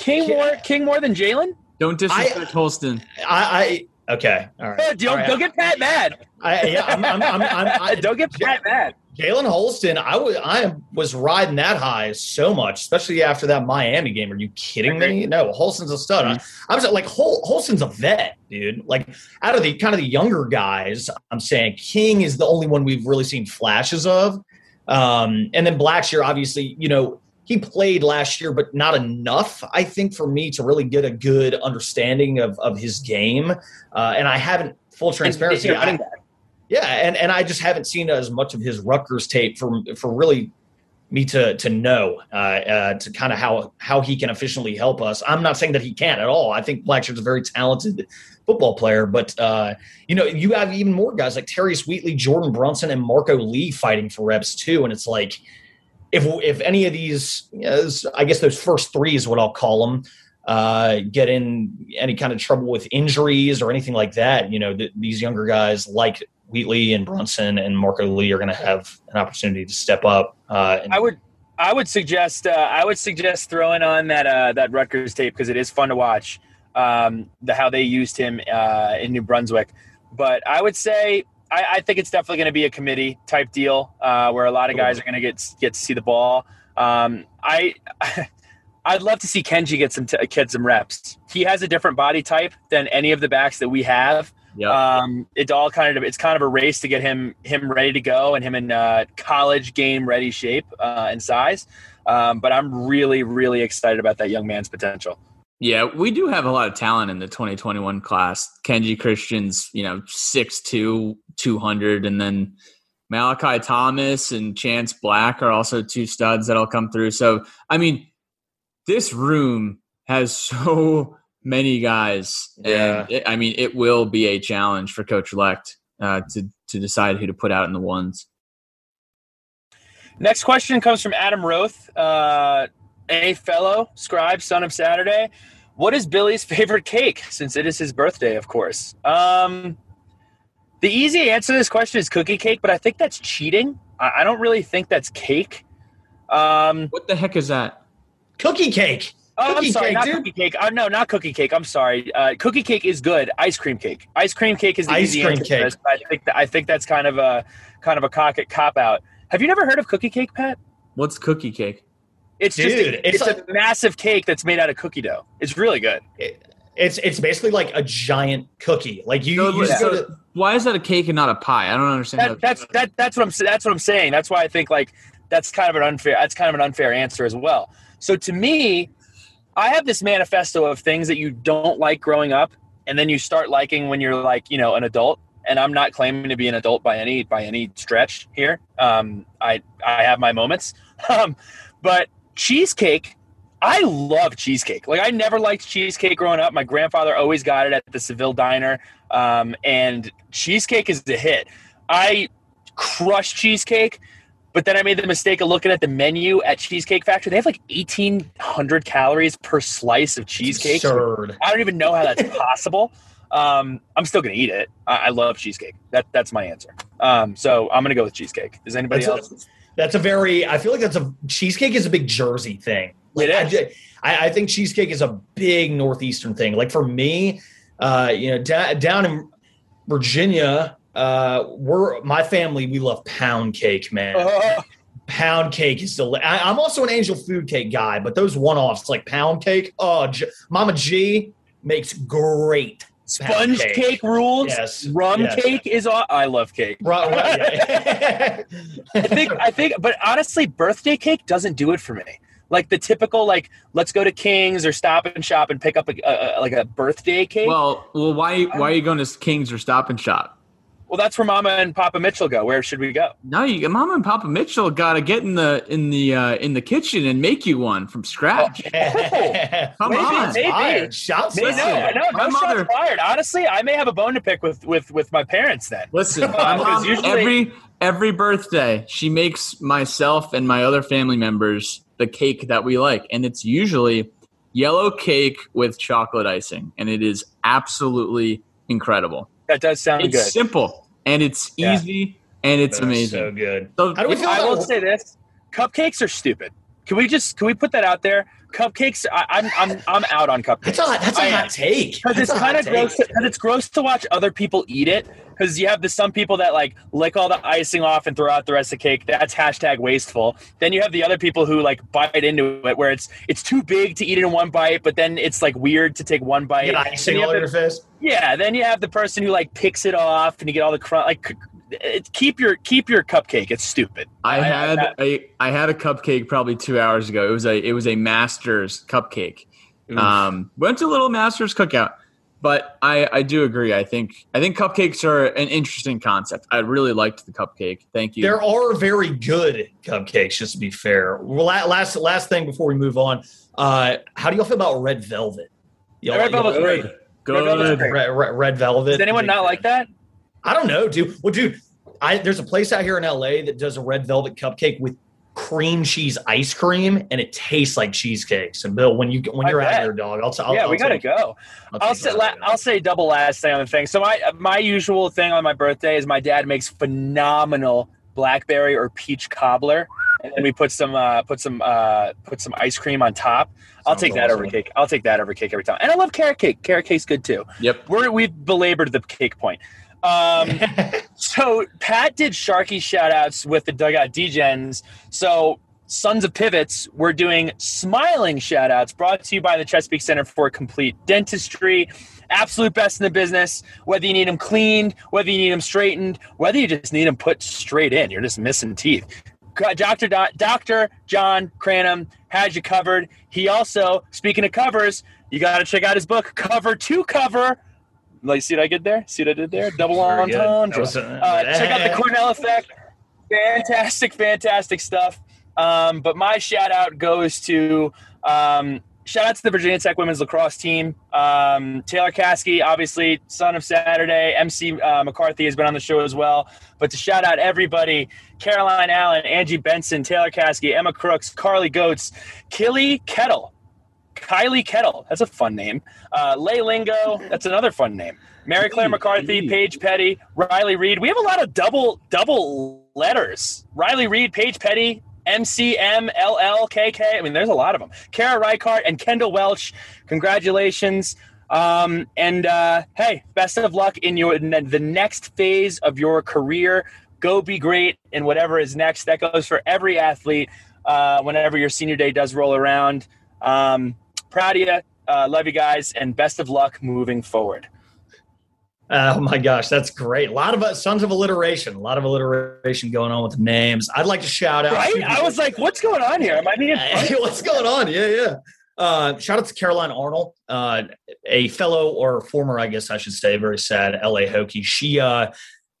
King yeah. more King more than Jalen? Don't disrespect I, Holston. I, I okay. All right. don't, right. don't get Pat mad. I, yeah, I'm, I'm, I'm, *laughs* i don't get Pat mad. Jalen Holston, I was I was riding that high so much, especially after that Miami game. Are you kidding me? No, Holston's a stud. I, I was like, Hol, Holston's a vet, dude. Like out of the kind of the younger guys, I'm saying King is the only one we've really seen flashes of. Um, and then Blackshear, obviously, you know, he played last year, but not enough, I think, for me to really get a good understanding of, of his game. Uh, and I haven't full transparency. I, yeah, and, and I just haven't seen as much of his Rutgers tape for for really me to to know uh, uh, to kind of how how he can efficiently help us. I'm not saying that he can at all. I think Blackshear's a very talented football player, but uh, you know you have even more guys like Terius Wheatley, Jordan Brunson, and Marco Lee fighting for reps too, and it's like if if any of these, I guess those first three is what I'll call them, uh, get in any kind of trouble with injuries or anything like that, you know, th- these younger guys like Wheatley and Brunson and Marco Lee are going to have an opportunity to step up. Uh, and- I would. I would suggest uh, I would suggest throwing on that uh, that Rutgers tape because it is fun to watch um, the how they used him uh, in New Brunswick. But I would say I, I think it's definitely going to be a committee type deal uh, where a lot of guys are going to get get to see the ball. Um, I *laughs* I'd love to see Kenji get some t- get some reps. He has a different body type than any of the backs that we have. Yep. Um, it's all kind of it's kind of a race to get him him ready to go and him in uh, college game ready shape uh, and size. Um, but I'm really really excited about that young man's potential. Yeah, we do have a lot of talent in the 2021 class. Kenji Christian's, you know, 6'2", 200, and then Malachi Thomas and Chance Black are also two studs that'll come through. So, I mean, this room has *laughs* so many guys. Yeah. And it, I mean, it will be a challenge for Coach Elect uh, to, to decide who to put out in the ones. Next question comes from Adam Roth, uh, a fellow scribe, son of Saturday. What is Billy's favorite cake? Since it is his birthday, of course. Um, the easy answer to this question is cookie cake, but I think that's cheating. I, I don't really think that's cake. Um, What the heck is that? Cookie cake. oh, I'm sorry, cake, not dude. cookie cake. Uh, no, not cookie cake. I'm sorry. Uh, cookie cake is good. Ice cream cake. Ice cream cake is the Ice easy cream answer to cake. this, but I think that, I think that's kind of a kind of a cock cop out. Have you never heard of cookie cake, Pat? What's cookie cake? It's just Dude, a, it's it's, a massive cake that's made out of cookie dough. It's really good. It's it's basically like a giant cookie. Like you, So, you just so to, why is that a cake and not a pie? I don't understand. That, that's that that's what I'm that's what I'm saying. That's why I think like that's kind of an unfair that's kind of an unfair answer as well. So to me, I have this manifesto of things that you don't like growing up, and then you start liking when you're like you know an adult. And I'm not claiming to be an adult by any by any stretch here. Um, I I have my moments, *laughs* um, but cheesecake. I love cheesecake. Like I never liked cheesecake growing up. My grandfather always got it at the Seville Diner, um, and cheesecake is the hit. I crush cheesecake, but then I made the mistake of looking at the menu at Cheesecake Factory. They have like eighteen hundred calories per slice of cheesecake. absurd. I don't even know how that's possible. Um, I'm still gonna eat it. I, I love cheesecake. That that's my answer. Um, so I'm gonna go with cheesecake. Is anybody That's else? a, that's a very. I feel like that's a cheesecake is a big Jersey thing. Like, I. I, think cheesecake is a big northeastern thing. Like for me, uh, you know, da- down in Virginia, uh, we're my family. We love pound cake, man. Oh, *laughs* pound cake is deli- I, I'm also an angel food cake guy, but those one offs like pound cake. Oh, J- Mama G makes great sponge cake. cake. rules. Yes, Rum yes. cake is. Aw- I love cake. Right, right, yeah. *laughs* I think I think but honestly birthday cake doesn't do it for me. Like the typical like let's go to King's or Stop and Shop and pick up a, a, a- like a birthday cake. Well, well, well, why why are you um, going to Kings or Stop and Shop? That's where Mama and Papa Mitchell go. Where should we go? No, you Mama and Papa Mitchell got to get in the in the uh, in the kitchen and make you one from scratch. *laughs* Come Maybe, on, maybe. Fired. Shouts Maybe, Listen, no, no, my no mother- shots fired. Honestly, I may have a bone to pick with with with my parents then. Listen, my Because mom, usually- every every birthday she makes myself and my other family members the cake that we like, and it's usually yellow cake with chocolate icing, and it is absolutely incredible. That does sound good. It's good. simple and it's Yeah. easy and it's That's amazing. So good. So How do we feel I will say this: cupcakes are stupid. Can we just can we put that out there? Cupcakes, I, I'm I'm I'm out on cupcakes. That's a that's a I am. hot take. because it's kind of gross. Because it's gross to watch other people eat it. Because you have the some people that like lick all the icing off and throw out the rest of the cake. That's hashtag wasteful. Then you have the other people who like bite into it, where it's it's too big to eat it in one bite, but then it's like weird to take one bite. You get Then icing you all have over the- your face. yeah, then you have the person who like picks it off and you get all the crunch. Like, c- it, keep your keep your cupcake. It's stupid. I I- had I- a I had a cupcake probably two hours ago. It was a it was a Masters cupcake. Um, went to a little Masters cookout, but I I do agree. I think I think cupcakes are an interesting concept. I really liked the cupcake. Thank you. There are very good cupcakes, just to be fair. Well, last last thing before we move on, uh, how do y'all feel about red velvet? Y'all Red y'all- velvet's great. Good. Red. Red, red, red velvet. Does anyone not like that? I don't know, dude. Well, dude, I there's a place out here in LA that does a red velvet cupcake with cream cheese ice cream, and it tastes like cheesecakes. And Bill, when you when I you're out bet. here, dog, I'll, I'll yeah, we I'll gotta take- go. I'll take say la- I'll say double last thing on the thing. So my my usual thing on my birthday is my dad makes phenomenal blackberry or peach cobbler, and then we put some uh, put some uh, put some ice cream on top. I'll Sounds take that over cake. I'll take that over cake every time. And I love carrot cake. Carrot cake's good too. Yep. We're we've belabored the cake point. Um, *laughs* so Pat did Sharky shout outs with the dugout Degens. So Sons of Pivots, we're doing smiling shout outs brought to you by the Chesapeake Center for Complete Dentistry. Absolute best in the business. Whether you need them cleaned, whether you need them straightened, whether you just need them put straight in, you're just missing teeth. Dr. Do- Dr. John Cranham has you covered. He also, speaking of covers, you got to check out his book, cover to cover. Like, see what I did there? See what I did there? Double Very entendre. Uh, Uh, check out the Cornell Effect. Fantastic, fantastic stuff. Um, but my shout out goes to um, shout out to the Virginia Tech women's lacrosse team. Um, Taylor Caskey, obviously son of Saturday. MC uh, McCarthy has been on the show as well. But to shout out everybody: Caroline Allen, Angie Benson, Taylor Caskey, Emma Crooks, Carly Goats, Killy Kettle. Kylie Kettle, that's a fun name. Uh, Lay Lingo, that's another fun name. Mary Claire McCarthy, Paige Petty, Riley Reed. We have a lot of double double letters. Riley Reed, Paige Petty, MCMLLKK. I mean, there's a lot of them. Kara Reichardt and Kendall Welch. Congratulations. Um, and uh, hey, best of luck in your in the next phase of your career. Go be great in whatever is next. That goes for every athlete. Uh, whenever your senior day does roll around, um, proud of you. Uh, love you guys, and best of luck moving forward. Oh my gosh, that's great. A lot of uh, sons of alliteration, a lot of alliteration going on with names. I'd like to shout out. Right? I was like, what's going on here? Am I being *laughs* what's going on? Yeah, yeah. Uh, shout out to Caroline Arnold, uh, a fellow or former, I guess I should say, very sad LA Hokie. She, uh,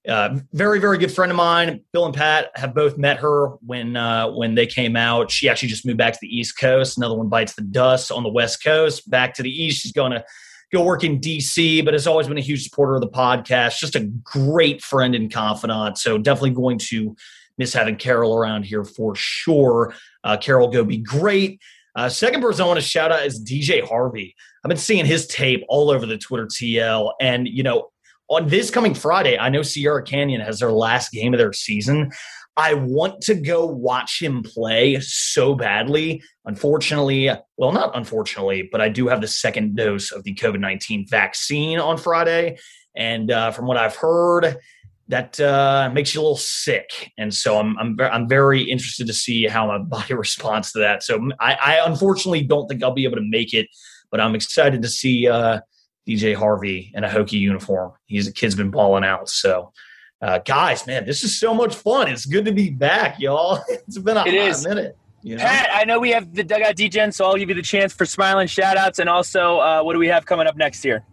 uh, very, very good friend of mine. Bill and Pat have both met her when uh, when they came out. She actually just moved back to the East Coast. Another one bites the dust on the West Coast. Back to the East. She's going to go work in DC, but has always been a huge supporter of the podcast. Just a great friend and confidant. So definitely going to miss having Carol around here for sure. Uh, Carol, go be great. Uh, second person I want to shout out is DJ Harvey. I've been seeing his tape all over the Twitter TL, and you know, on this coming Friday, I know Sierra Canyon has their last game of their season. I want to go watch him play so badly. Unfortunately, well, not unfortunately, but I do have the second dose of the COVID 19 vaccine on Friday. And uh, from what I've heard, that uh, makes you a little sick. And so I'm, I'm, I'm very interested to see how my *laughs* body responds to that. So I, I unfortunately don't think I'll be able to make it, but I'm excited to see uh, DJ Harvey in a Hokie uniform. He's a kid's been balling out. So, uh, guys, man, this is so much fun. It's good to be back, y'all. *laughs* It's been a It hot is. minute. You know? Pat, I know we have the dugout Degen, so I'll give you the chance for smiling shout outs. And also, uh, what do we have coming up next year?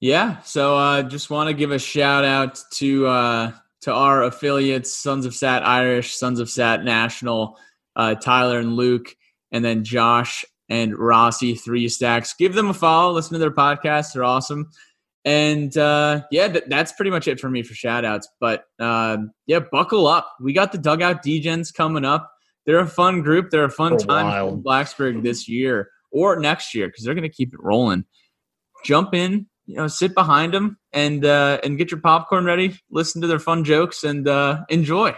Yeah, so uh, just want to give a shout out to uh, to our affiliates, Sons of Sat Irish, Sons of Sat National, uh, Tyler and Luke, and then Josh and Rossi, Three Stacks. Give them a follow, listen to their podcasts; they're awesome. And uh, yeah, th- that's pretty much it for me for shout outs. But um yeah, buckle up. We got the Dugout Degens coming up. They're a fun group. They're a fun For time in Blacksburg this year or next year because they're going to keep it rolling. Jump in, you know, sit behind them and uh, and get your popcorn ready. Listen to their fun jokes and uh, enjoy.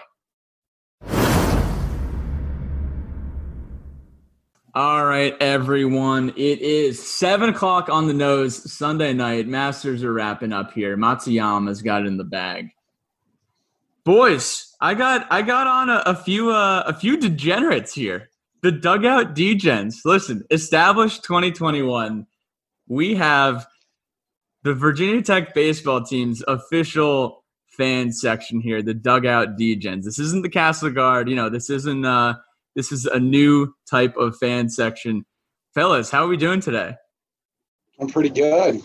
All right, everyone. It is seven o'clock on the nose Sunday night. Masters are wrapping up here. Matsuyama's got it in the bag. Boys, I got I got on a, a few uh, a few degenerates here. The dugout degens. Listen, established 2021. We have the Virginia Tech baseball team's official fan section here. The dugout degens. This isn't the Castle Guard. You know, this isn't. Uh, this is a new type of fan section. Fellas, how are we doing today? I'm pretty good.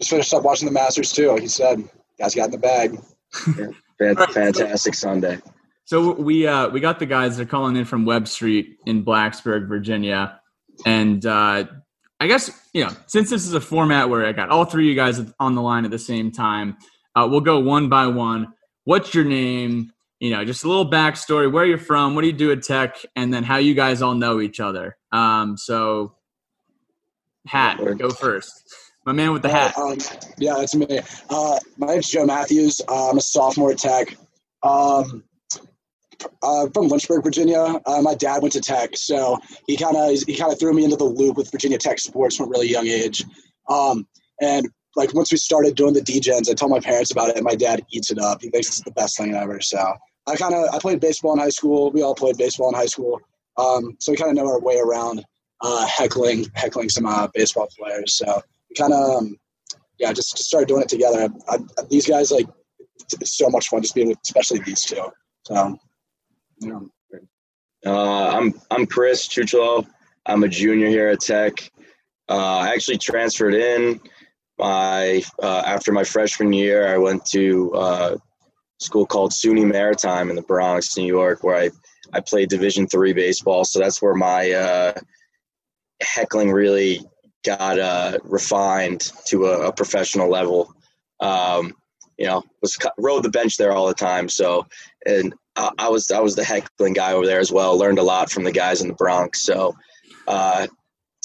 Just finished up watching the Masters too. Like you said, guys got in the bag. *laughs* Fan- Right. Fantastic Sunday. So we uh, we got the guys They're calling in from Webb Street in Blacksburg, Virginia, and uh, I guess you know since this is a format where I got all three of you guys on the line at the same time, uh, we'll go one by one. What's your name? You know, just a little backstory, where you're from, what do you do at Tech, and then how you guys all know each other. Um, so, Hat, go first. My man with the hat. Um, yeah, that's me. Uh, my name's Joe Matthews. Uh, I'm a sophomore at Tech. Um, uh, from Lynchburg, Virginia. Uh, my dad went to Tech, so he kind of he kind of threw me into the loop with Virginia Tech sports from a really young age. Um, and like once we started doing the Degens, I told my parents about it, and my dad eats it up. He thinks it's the best thing ever. So I kind of I played baseball in high school. We all played baseball in high school, um, so we kind of know our way around uh, heckling heckling some uh, baseball players. So we kind of um, yeah just, just started doing it together. I, I, these guys like it's so much fun just being with especially these two. So yeah. Uh, I'm I'm Chris Chuchlo. I'm a junior here at Tech. Uh, I actually transferred in my uh, after my freshman year. I went to uh, school called SUNY Maritime in the Bronx, New York, where I I played Division three baseball. So that's where my uh, heckling really got uh, refined to a, a professional level. Um, you know, was rode the bench there all the time. So, and I, I, was I was the heckling guy over there as well. Learned a lot from the guys in the Bronx. So, uh,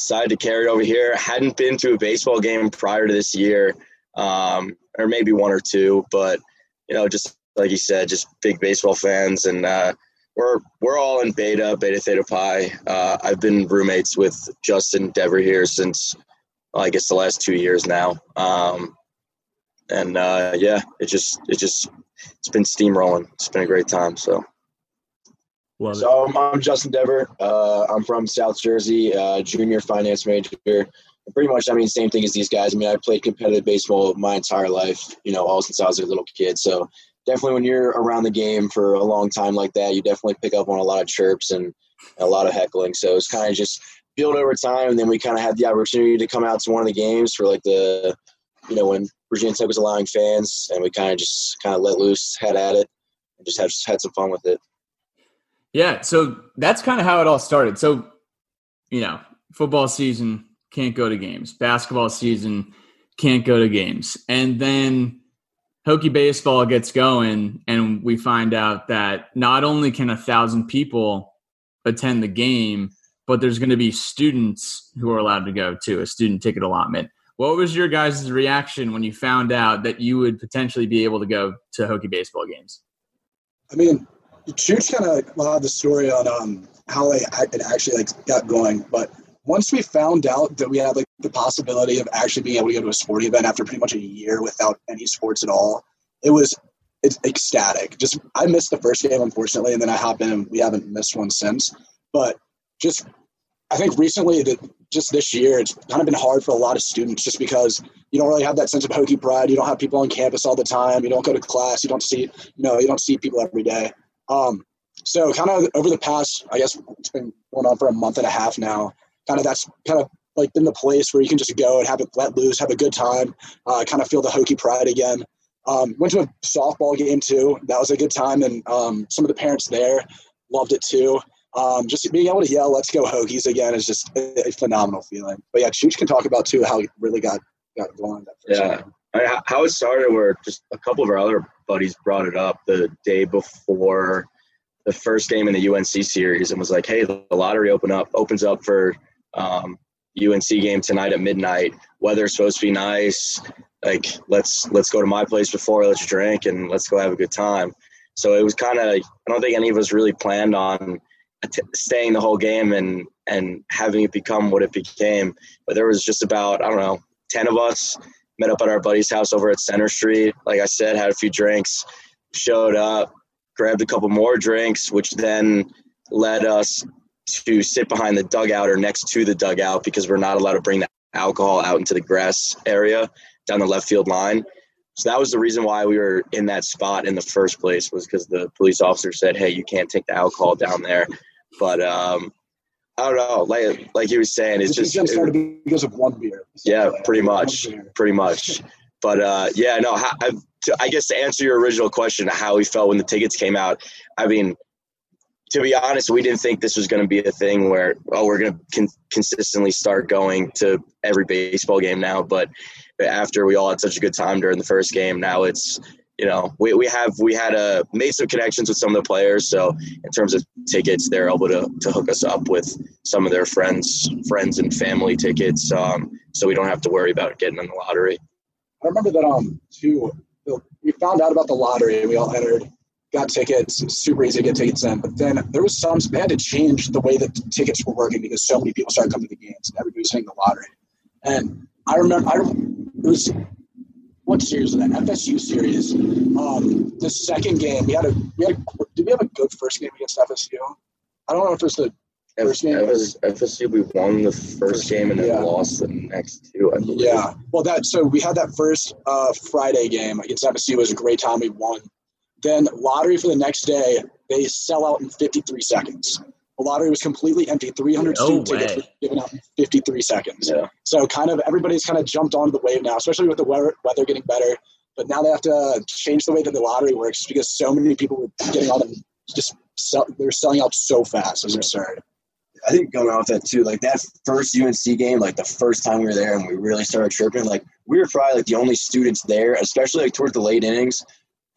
decided to carry it over here. Hadn't been to a baseball game prior to this year, um, or maybe one or two, but you know, just like you said, just big baseball fans, and uh, we're we're all in Beta, Beta Theta Pi. Uh, I've been roommates with Justin Dever here since well, I guess the last two years now, um, and uh, yeah, it just it just it's been steamrolling. It's been a great time. So. Love so um, I'm Justin Dever. Uh, I'm from South Jersey, uh, junior finance major. Pretty much, I mean, same thing as these guys. I mean, I played competitive baseball my entire life. You know, all since I was a little kid. So definitely, when you're around the game for a long time like that, you definitely pick up on a lot of chirps and a lot of heckling. So it's kind of just build over time, and then we kind of had the opportunity to come out to one of the games for like the, you know, when Virginia Tech was allowing fans, and we kind of just kind of let loose, had at it, and just had just had some fun with it. Yeah, so that's kind of how it all started. So, you know, football season can't go to games, basketball season can't go to games. And then Hokie baseball gets going, and we find out that not only can a thousand people attend the game, but there's going to be students who are allowed to go to a student ticket allotment. What was your guys' reaction when you found out that you would potentially be able to go to Hokie baseball games? I mean, Chooch kind of well, the story on um, how like, it actually like got going. But once we found out that we had like the possibility of actually being able to go to a sporting event after pretty much a year without any sports at all, it was it's ecstatic. Just I missed the first game unfortunately, and then I hop in and we haven't missed one since. But just I think recently that just this year it's kind of been hard for a lot of students just because you don't really have that sense of Hokie pride. You don't have people on campus all the time. You don't go to class. You don't see you know you don't see people every day. Um, so kind of over the past, I guess it's been going on for a month and a half now. Kind of that's kind of like been the place where you can just go and have it let loose, have a good time, uh, kind of feel the Hokie pride again. Um, went to a softball game too. That was a good time, and um, some of the parents there loved it too. Um, just being able to yell "Let's go Hokies" again is just a, a phenomenal feeling. But yeah, Chooch can talk about too how it really got got going. yeah. I, how it started, where just a couple of our other buddies brought it up the day before the first game in the UNC series, and was like, "Hey, the lottery open up opens up for um, UNC game tonight at midnight. Weather's supposed to be nice. Like, let's let's go to my place before, let's drink, and let's go have a good time." So it was kind of. I don't think any of us really planned on staying the whole game and and having it become what it became. But there was just about I don't know ten of us met up at our buddy's house over at Center Street. Like I said, had a few drinks, showed up, grabbed a couple more drinks, which then led us to sit behind the dugout or next to the dugout because we're not allowed to bring the alcohol out into the grass area down the left field line. So that was the reason why we were in that spot in the first place was because the police officer said, "Hey, you can't take the alcohol down there." But um, I don't know. Like like he was saying, it's just started because of one beer. Yeah, pretty much, pretty *laughs* much. But uh, yeah, no. I, I guess to answer your original question, how we felt when the tickets came out. I mean, to be honest, we didn't think this was going to be a thing where oh, we're going to con- consistently start going to every baseball game now. But after we all had such a good time during the first game, now it's you know, we, we have we had a made some connections with some of the players. So in terms of tickets, they're able to, to hook us up with some of their friends, friends and family tickets. Um, so we don't have to worry about getting in the lottery. I remember that um too. We found out about the lottery. We all entered, got tickets. Super easy to get tickets in. But then there was some. They had to change the way that tickets were working because so many people started coming to the games. And everybody was hitting the lottery. And I remember, I it was what series was that? FSU series. Um, the second game, we had a we had a, did we have a good first game against FSU? I don't know if it was the first game. Was, FSU, we won the first, first game and then yeah. lost the next two. I believe. Yeah. Well, that so we had that first uh, Friday game against FSU. It was a great time. We won. Then lottery for the next day, they sell out in 53 seconds. The lottery was completely empty. 300 No student way. tickets were given out in 53 seconds. Yeah. So kind of everybody's kind of jumped onto the wave now, especially with the weather, weather getting better. But now they have to change the way that the lottery works because so many people were getting on and just sell, they're selling out so fast. It's absurd. I think going off that too, like that first UNC game, like the first time we were there and we really started chirping, like we were probably like the only students there, especially like towards the late innings.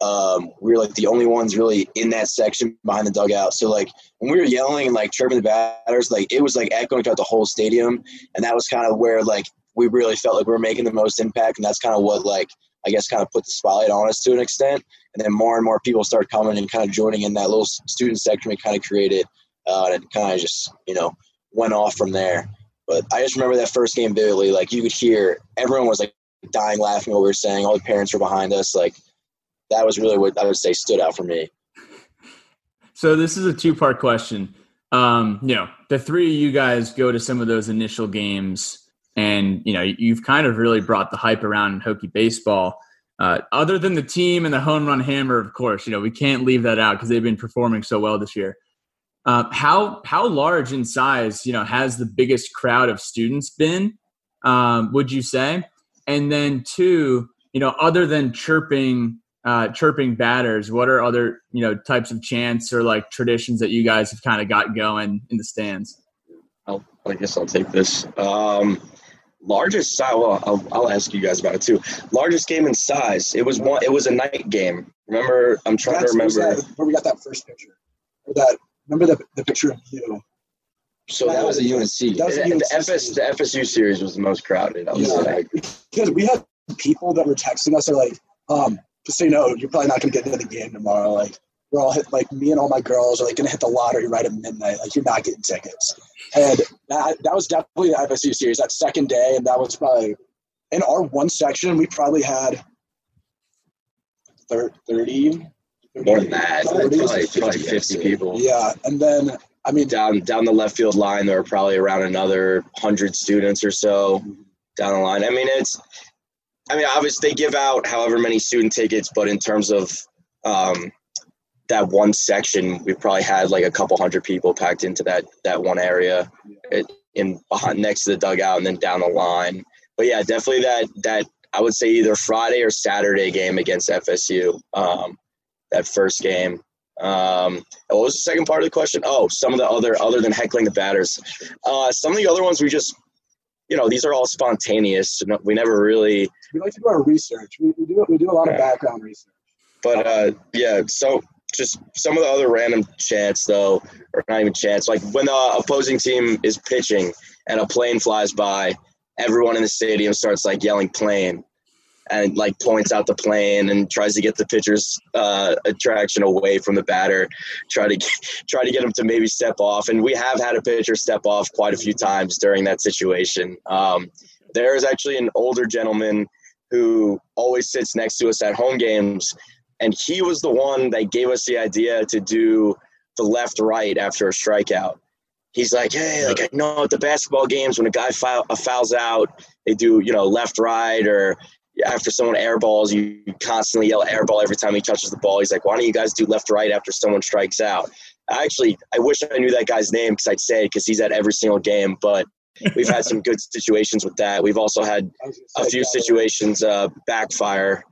Um, we were like the only ones really in that section behind the dugout. So like when we were yelling and like chirping the batters, like it was like echoing throughout the whole stadium, and that was kind of where like we really felt like we were making the most impact, and that's kind of what like I guess kind of put the spotlight on us to an extent. And then more and more people started coming and kind of joining in that little student section we kind of created, uh, and kind of just you know went off from there. But I just remember that first game vividly. Like you could hear everyone was like dying laughing what we were saying. All the parents were behind us. Like that was really what I would say stood out for me. So this is a two part question. Um, you know, the three of you guys go to some of those initial games, and you know you've kind of really brought the hype around Hokie baseball. Uh, other than the team and the home run hammer, of course, you know we can't leave that out because they've been performing so well this year. Uh, how how large in size, you know, has the biggest crowd of students been? Um, would you say? And then two, you know, other than chirping uh, chirping batters, what are other you know types of chants or like traditions that you guys have kind of got going in the stands? I'll, I guess I'll take this. Um, largest size. Well, I'll, I'll ask you guys about it too. Largest game in size. It was one. It was a night game. Remember? I'm trying That's to remember. that, where we got that first picture. That remember the, the picture of you. So that was a UNC. That was the, a UNC the FS the FSU series was the most crowded. I would Yeah. say. because we had people that were texting us. They're like, um, just so you know, you're probably not going to get into the game tomorrow. Like, we're all hit, like, me and all my girls are like going to hit the lottery right at midnight. Like, you're not getting tickets. And that, that was definitely the FSU series that second day. And that was probably in our one section, we probably had thir- 30, More than that. 30. Probably, probably 50 people. Yeah. And then, I mean, Down down the left field line, there were probably around another hundred students or so down the line. I mean, it's. I mean, obviously they give out however many student tickets, but in terms of um, that one section, we probably had like a couple hundred people packed into that that one area, it, in behind next to the dugout, and then down the line. But yeah, definitely that that I would say either Friday or Saturday game against FSU. Um, that first game. Um, what was the second part of the question? Oh, some of the other other than heckling the batters, uh, some of the other ones we just, you know, these are all spontaneous. We never really we like to do our research. We, we, do, we do a lot of background research. But uh, yeah, so just some of the other random chants, though, or not even chants, like when the opposing team is pitching and a plane flies by, everyone in the stadium starts like yelling "plane" and like points out the plane and tries to get the pitcher's uh, attraction away from the batter, try to get, *laughs* try to get him to maybe step off. And we have had a pitcher step off quite a few times during that situation. Um, there is actually an older gentleman who always sits next to us at home games and he was the one that gave us the idea to do the left right after a strikeout. He's like, hey, like I know at the basketball games when a guy foul, uh, fouls out, they do you know left right or after someone airballs, you constantly yell airball every time he touches the ball. He's like, why don't you guys do left right after someone strikes out? Actually, I wish I knew that guy's name because I'd say because he's at every single game. But we've had some good situations with that. We've also had a few situations uh, backfire.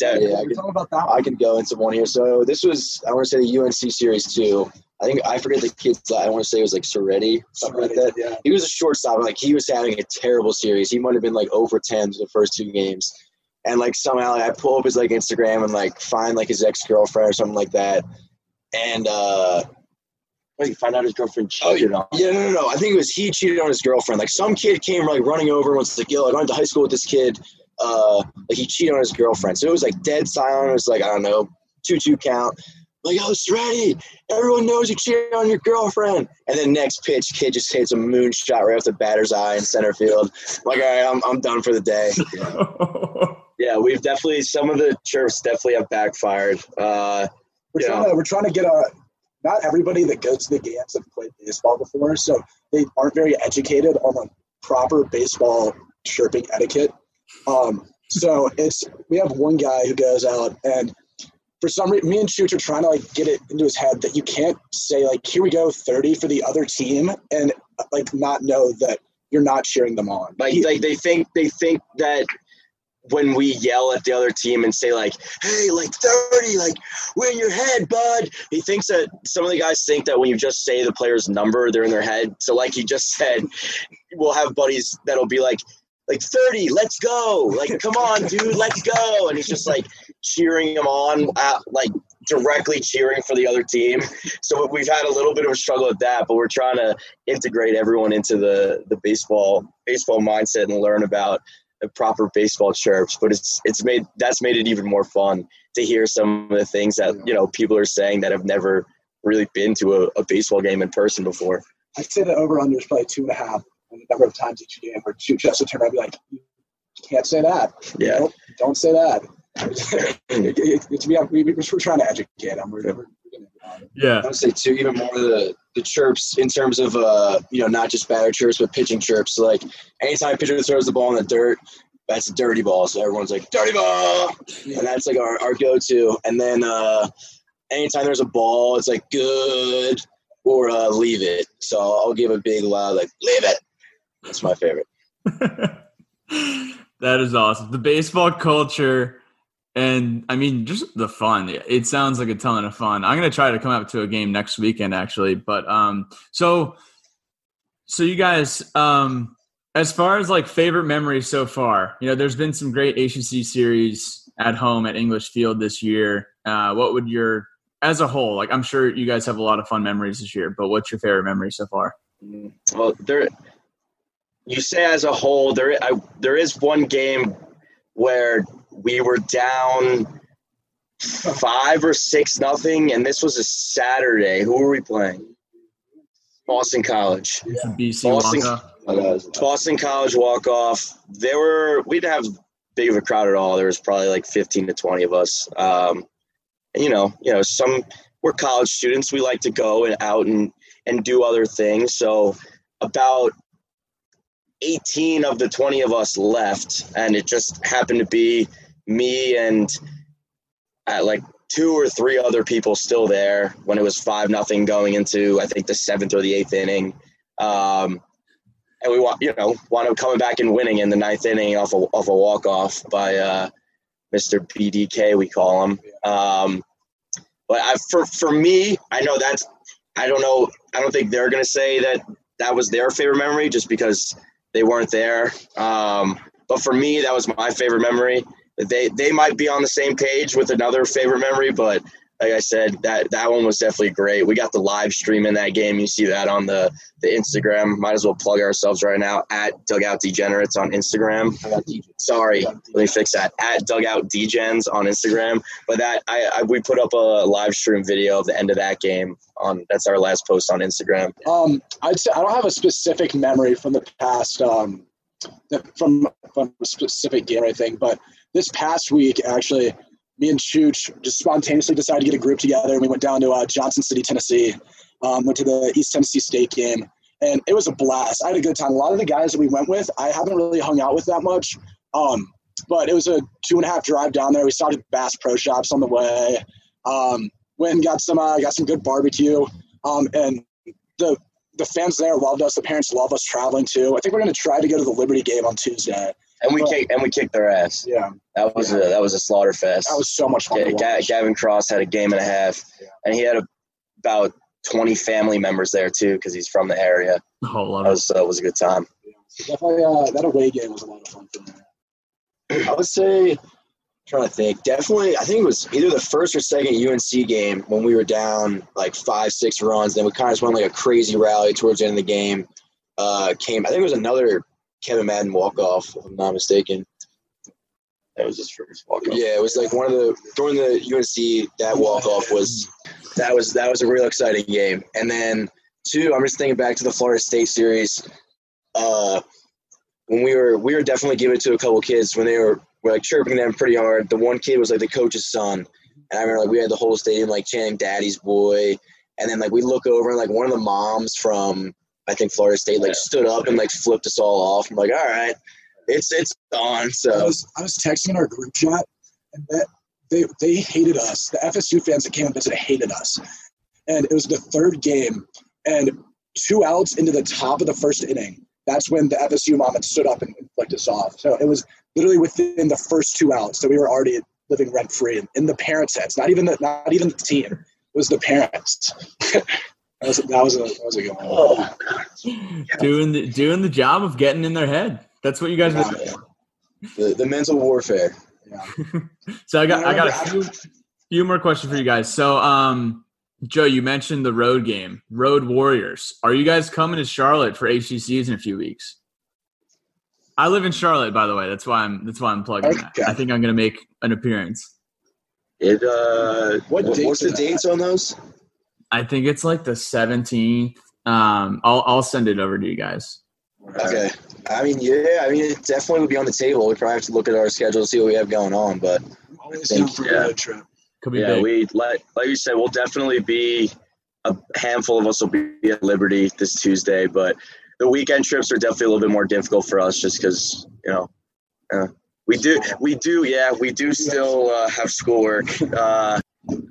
That- Yeah, I can, talking about that. I can go into one here. So this was I want to say the UNC series too. I think I forget the kid's. I want to say it was like Soretti, something like that. Yeah. He was a shortstop. Like he was having a terrible series. He might have been like over ten the first two games, and like somehow like, I pull up his like Instagram and like find like his ex girlfriend or something like that, and uh Wait, find out his girlfriend Oh, cheated on. yeah, no, no, no. I think it was he cheated on his girlfriend. Like some kid came like running over and was like, "Yo, I went to high school with this kid. Uh, like he cheated on his girlfriend." So it was like dead silent. It was like I don't know, two-two count. Like, oh, it's ready. Everyone knows you cheated on your girlfriend. And then next pitch, kid just hits a moonshot right off the batter's eye in center field. I'm like, all right, I'm I'm done for the day. *laughs* Yeah, we've definitely some of the chirps definitely have backfired. Uh, We're Yeah. trying to we're trying to get our not everybody that goes to the games have played baseball before, so they aren't very educated on the proper baseball chirping etiquette. Um, so it's we have one guy who goes out and for some reason, me and Chooch are trying to like get it into his head that you can't say like, "Here we go, 30 for the other team," and like not know that you're not cheering them on. Like, He- like they think they think that when we yell at the other team and say like, "Hey, like 30, like we're in your head, bud." He thinks that some of the guys think that when you just say the player's number, they're in their head. So like he just said, we'll have buddies that'll be like like 30, let's go. Like come on, dude, let's go. And he's just like cheering them on at, like directly cheering for the other team. So we've had a little bit of a struggle with that, but we're trying to integrate everyone into the the baseball baseball mindset and learn about the proper baseball chirps. But it's it's made that's made it even more fun to hear some of the things that you know people are saying that have never really been to a, a baseball game in person before. I'd say the over under is probably two and a half on the number of times each game where Chooch has to turn around and be like, "You can't say that. Yeah. Nope, don't say that." *laughs* it, it, it's, we, we're trying to educate them. We're, we're, we're gonna get on it. Yeah. I would say too, even more the the chirps in terms of uh, you know, not just batter chirps, but pitching chirps. Like anytime a pitcher throws the ball in the dirt, that's a dirty ball. So everyone's like, dirty ball. And that's like our, our go to. And then uh anytime there's a ball, it's like good or uh leave it. So I'll give a big loud like leave it. That's my favorite. *laughs* that is awesome. The baseball culture and I mean just the fun. It sounds like a ton of fun. I'm gonna try to come out to a game next weekend actually. But um so so you guys um as far as like favorite memories so far, you know, there's been some great ACC series at home at English Field this year. Uh, what would your, as a whole, like I'm sure you guys have a lot of fun memories this year, but what's your favorite memory so far? Well, there. You say as a whole, there I, there is one game where we were down five or six nothing, and this was a Saturday. Who were we playing? Boston College. BC Boston- Boston College walk off. There were we didn't have big of a crowd at all. There was probably like fifteen to twenty of us. Um, and, you know, you know, some we're college students. We like to go and out and and do other things. So about eighteen of the twenty of us left, and it just happened to be me and uh, like two or three other people still there when it was five nothing going into I think the seventh or the eighth inning. Um, and we want you know wound up coming back and winning in the ninth inning off a off a walk off by uh, Mr. BDK we call him. Um, but I, for for me, I know that's I don't know I don't think they're gonna say that that was their favorite memory just because they weren't there. Um, but for me, that was my favorite memory. They they might be on the same page with another favorite memory, but like I said, that that one was definitely great. We got the live stream in that game. You see that on the the Instagram. Might as well plug ourselves right now at Dugout Degenerates on Instagram. Sorry, let me fix that. At Dugout Degens on Instagram. But that I, I we put up a live stream video of the end of that game on. That's our last post on Instagram. Um, I'd say I don't have a specific memory from the past, um, from from a specific game or anything. But this past week, actually, me and Chooch just spontaneously decided to get a group together, and we went down to uh, Johnson City, Tennessee. Um, went to the East Tennessee State game, and it was a blast. I had a good time. A lot of the guys that we went with, I haven't really hung out with that much. Um, but it was a two and a half drive down there. We stopped at Bass Pro Shops on the way. Um, went and got some uh, got some good barbecue. Um, and the the fans there loved us. The parents love us traveling too. I think we're going to try to go to the Liberty game on Tuesday. And we Well- kicked and we kicked their ass. Yeah, That was a that was a slaughter fest. that was so much fun. Ga- to watch. Gavin Cross had a game and a half, Yeah. and he had a, about twenty family members there too because he's from the area. Oh, love That it. was was a good time. Definitely, uh, that away game was a lot of fun for me. I would say, trying to think, definitely, I think it was either the first or second UNC game when we were down like five, six runs. Then we kind of just went like a crazy rally towards the end of the game. Uh, came, I think it was another Kevin Madden walk off, if I'm not mistaken. That was his first walk off. Yeah, it was like one of the during the UNC that walk off was that was that was a real exciting game. And then two, I'm just thinking back to the Florida State series. Uh, when we were we were definitely giving it to a couple kids when they were, were like chirping them pretty hard. The one kid was like the coach's son, and I remember like we had the whole stadium like chanting "Daddy's boy," and then like we look over and like one of the moms from I think Florida State like Yeah. stood up and like flipped us all off. I'm like, all right, it's it's on. I So was I was texting in our group chat, and that they they hated us. The FSU fans that came and visited hated us, and it was the third game, and two outs into the top of the first inning. That's when the FSU mom had stood up and flicked us off. So it was literally within the first two outs. So we were already living rent free in the parents' heads. Not even the not even the team. It was the parents. *laughs* that was that was a that was a good one. Oh, doing the doing the job of getting in their head. That's what you guys yeah, yeah. The the mental warfare. Yeah. *laughs* so I got I got a few, few more questions for you guys. So um Joe, you mentioned the road game, Road Warriors. Are you guys coming to Charlotte for ACCs in a few weeks? I live in Charlotte, by the way. That's why I'm. That's why I'm plugging okay. that. I think I'm going to make an appearance. It. Uh, what, what what's the dates on those? I think it's like the 17th. Um, I'll I'll send it over to you guys. Okay. I mean, yeah. I mean, it definitely would be on the table. We probably have to look at our schedule, to see what we have going on. But always think, for yeah. a trip. Could be yeah, big. we like like you said, we'll definitely be a handful of us will be at Liberty this Tuesday, but the weekend trips are definitely a little bit more difficult for us just because you know uh, we do we do yeah we do still uh, have schoolwork. Uh,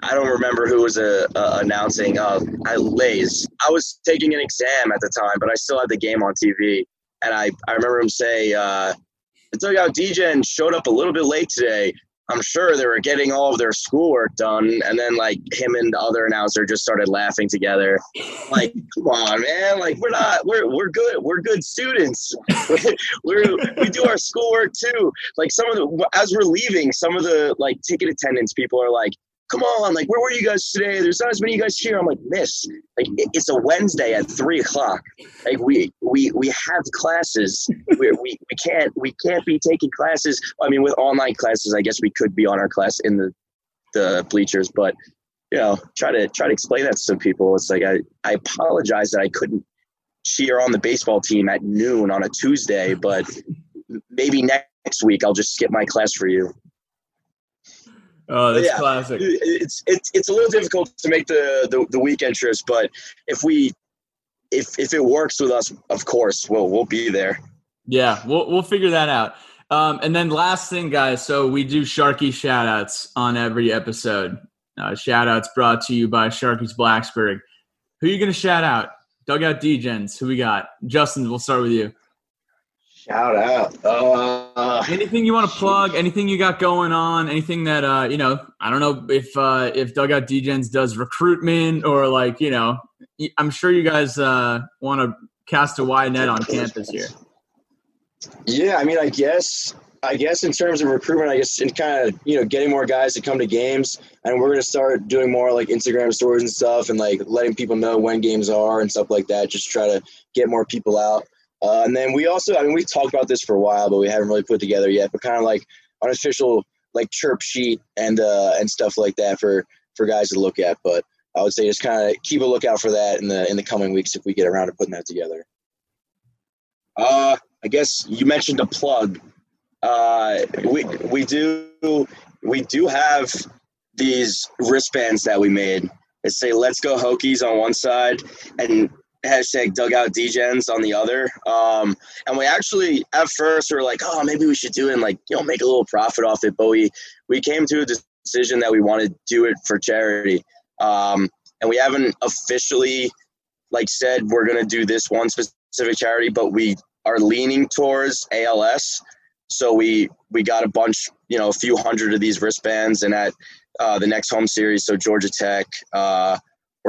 I don't remember who was uh, uh, announcing. Uh, I lays. I was taking an exam at the time, but I still had the game on TV, and I I remember him say. Uh, it took out DJ and showed up a little bit late today. I'm sure they were getting all of their schoolwork done, and then like him and the other announcer just started laughing together. Like, *laughs* come on, man! Like we're not we're we're good we're good students. *laughs* we're we do our schoolwork too. Like some of the as we're leaving, some of the like ticket attendance people are like, come on, like, where were you guys today? There's not as many of you guys here. I'm like, miss, like, it's a Wednesday at three o'clock. Like, we we we have classes. we we we can't we can't be taking classes. I mean, with online classes, I guess we could be on our class in the the bleachers, but you know, try to try to explain that to some people. It's like I I apologize that I couldn't cheer on the baseball team at noon on a Tuesday, but maybe next week I'll just skip my class for you. Oh, that's yeah, classic. It's it's it's a little difficult to make the, the the weekend trips, but if we if if it works with us, of course, we'll we'll be there. Yeah, we'll we'll figure that out. Um, and then last thing, guys. So we do Sharky shoutouts on every episode. Uh, shoutouts brought to you by Sharky's Blacksburg. Who are you going to shout out? Dugout Degens. Who we got? Justin, we'll start with you. Shout out. Uh, anything you want to plug? Anything you got going on? Anything that uh, you know? I don't know if uh, if Dugout Degens does recruitment or like you know. I'm sure you guys uh, want to cast a wide net on campus here. Yeah, I mean, I guess I guess in terms of recruitment, I guess in kind of you know getting more guys to come to games, and we're gonna start doing more like Instagram stories and stuff, and like letting people know when games are and stuff like that. Just try to get more people out. Uh, and then we also, I mean, we've talked about this for a while, but we haven't really put together yet. But kind of like an official like chirp sheet and uh, and stuff like that for for guys to look at. But I would say just kind of keep a lookout for that in the in the coming weeks if we get around to putting that together. Uh, I guess you mentioned a plug. Uh, we we do we do have these wristbands that we made. They say "Let's go Hokies" on one side, and hashtag dugout degens on the other. Um, and we actually at first we were like, oh, maybe we should do it and like you know make a little profit off it. But we we came to a decision that we want to do it for charity. Um, and we haven't officially like said we're gonna do this one specific charity, but we are leaning towards ALS. So we we got a bunch, you know, a few hundred of these wristbands, and at uh, the next home series, so Georgia Tech, uh,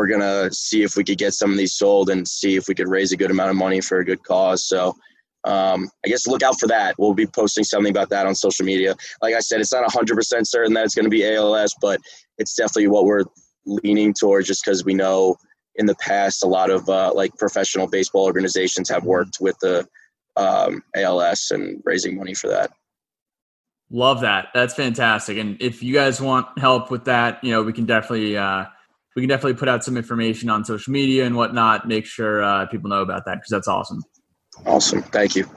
we're gonna see if we could get some of these sold and see if we could raise a good amount of money for a good cause. So um, I guess look out for that. We'll be posting something about that on social media. Like I said, it's not 100% certain that it's going to be ALS, but it's definitely what we're leaning towards just because we know in the past a lot of uh, like professional baseball organizations have worked with the um, ALS and raising money for that. Love that. That's fantastic. And if you guys want help with that, you know, we can definitely uh, we can definitely put out some information on social media and whatnot. Make sure uh, people know about that because that's awesome. Awesome. Thank you.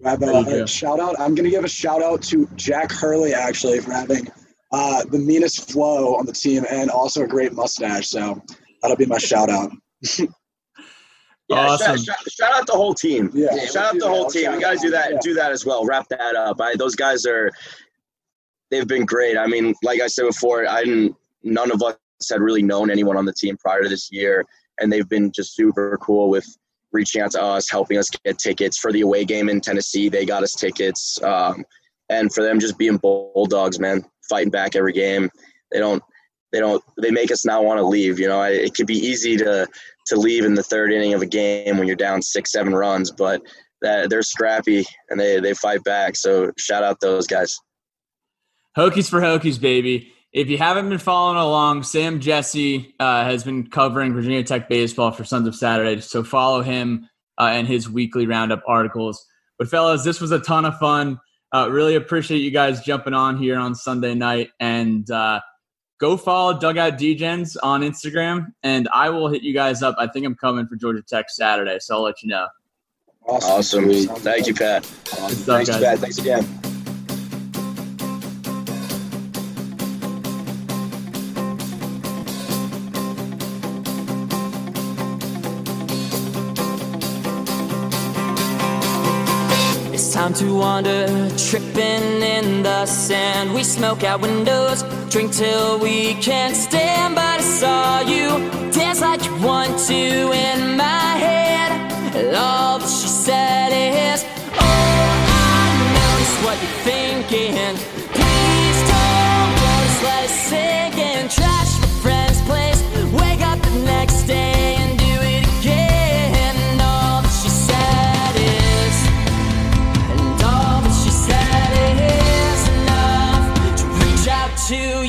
Rabbi, uh, shout out. I'm going to give a shout out to Jack Hurley actually for having uh, the meanest flow on the team and also a great mustache. So that'll be my shout out. yeah, awesome. shout, shout, shout, out the whole team. Yeah, shout out the whole team. We got to do that. Yeah. Do that as well. Wrap that up. I, those guys are they've been great. I mean, like I said before, I didn't. None of us had really known anyone on the team prior to this year, and they've been just super cool with reaching out to us, helping us get tickets for the away game in Tennessee. They got us tickets, um, and for them just being bulldogs, man, fighting back every game. They don't. They don't. They make us not want to leave. You know, it could be easy to to leave in the third inning of a game when you're down six, seven runs, but that they're scrappy and they they fight back. So shout out those guys. Hokies for Hokies, baby. If you haven't been following along, Sam Jesse uh, has been covering Virginia Tech baseball for Sons of Saturday. So follow him uh, and his weekly roundup articles. But fellas, this was a ton of fun. Uh, really appreciate you guys jumping on here on Sunday night and uh, go follow Dugout Degens on Instagram, and I will hit you guys up. I think I'm coming for Georgia Tech Saturday, so I'll let you know. Awesome. awesome. Thank you, Pat. Awesome. Thanks, Pat. Thanks again. Time to wander, tripping in the sand. We smoke out windows, drink till we can't stand. But I saw you dance like you want to in my head. And all that she said is, Oh, I know just what you're thinking. Please don't go, let it sink in. Trash to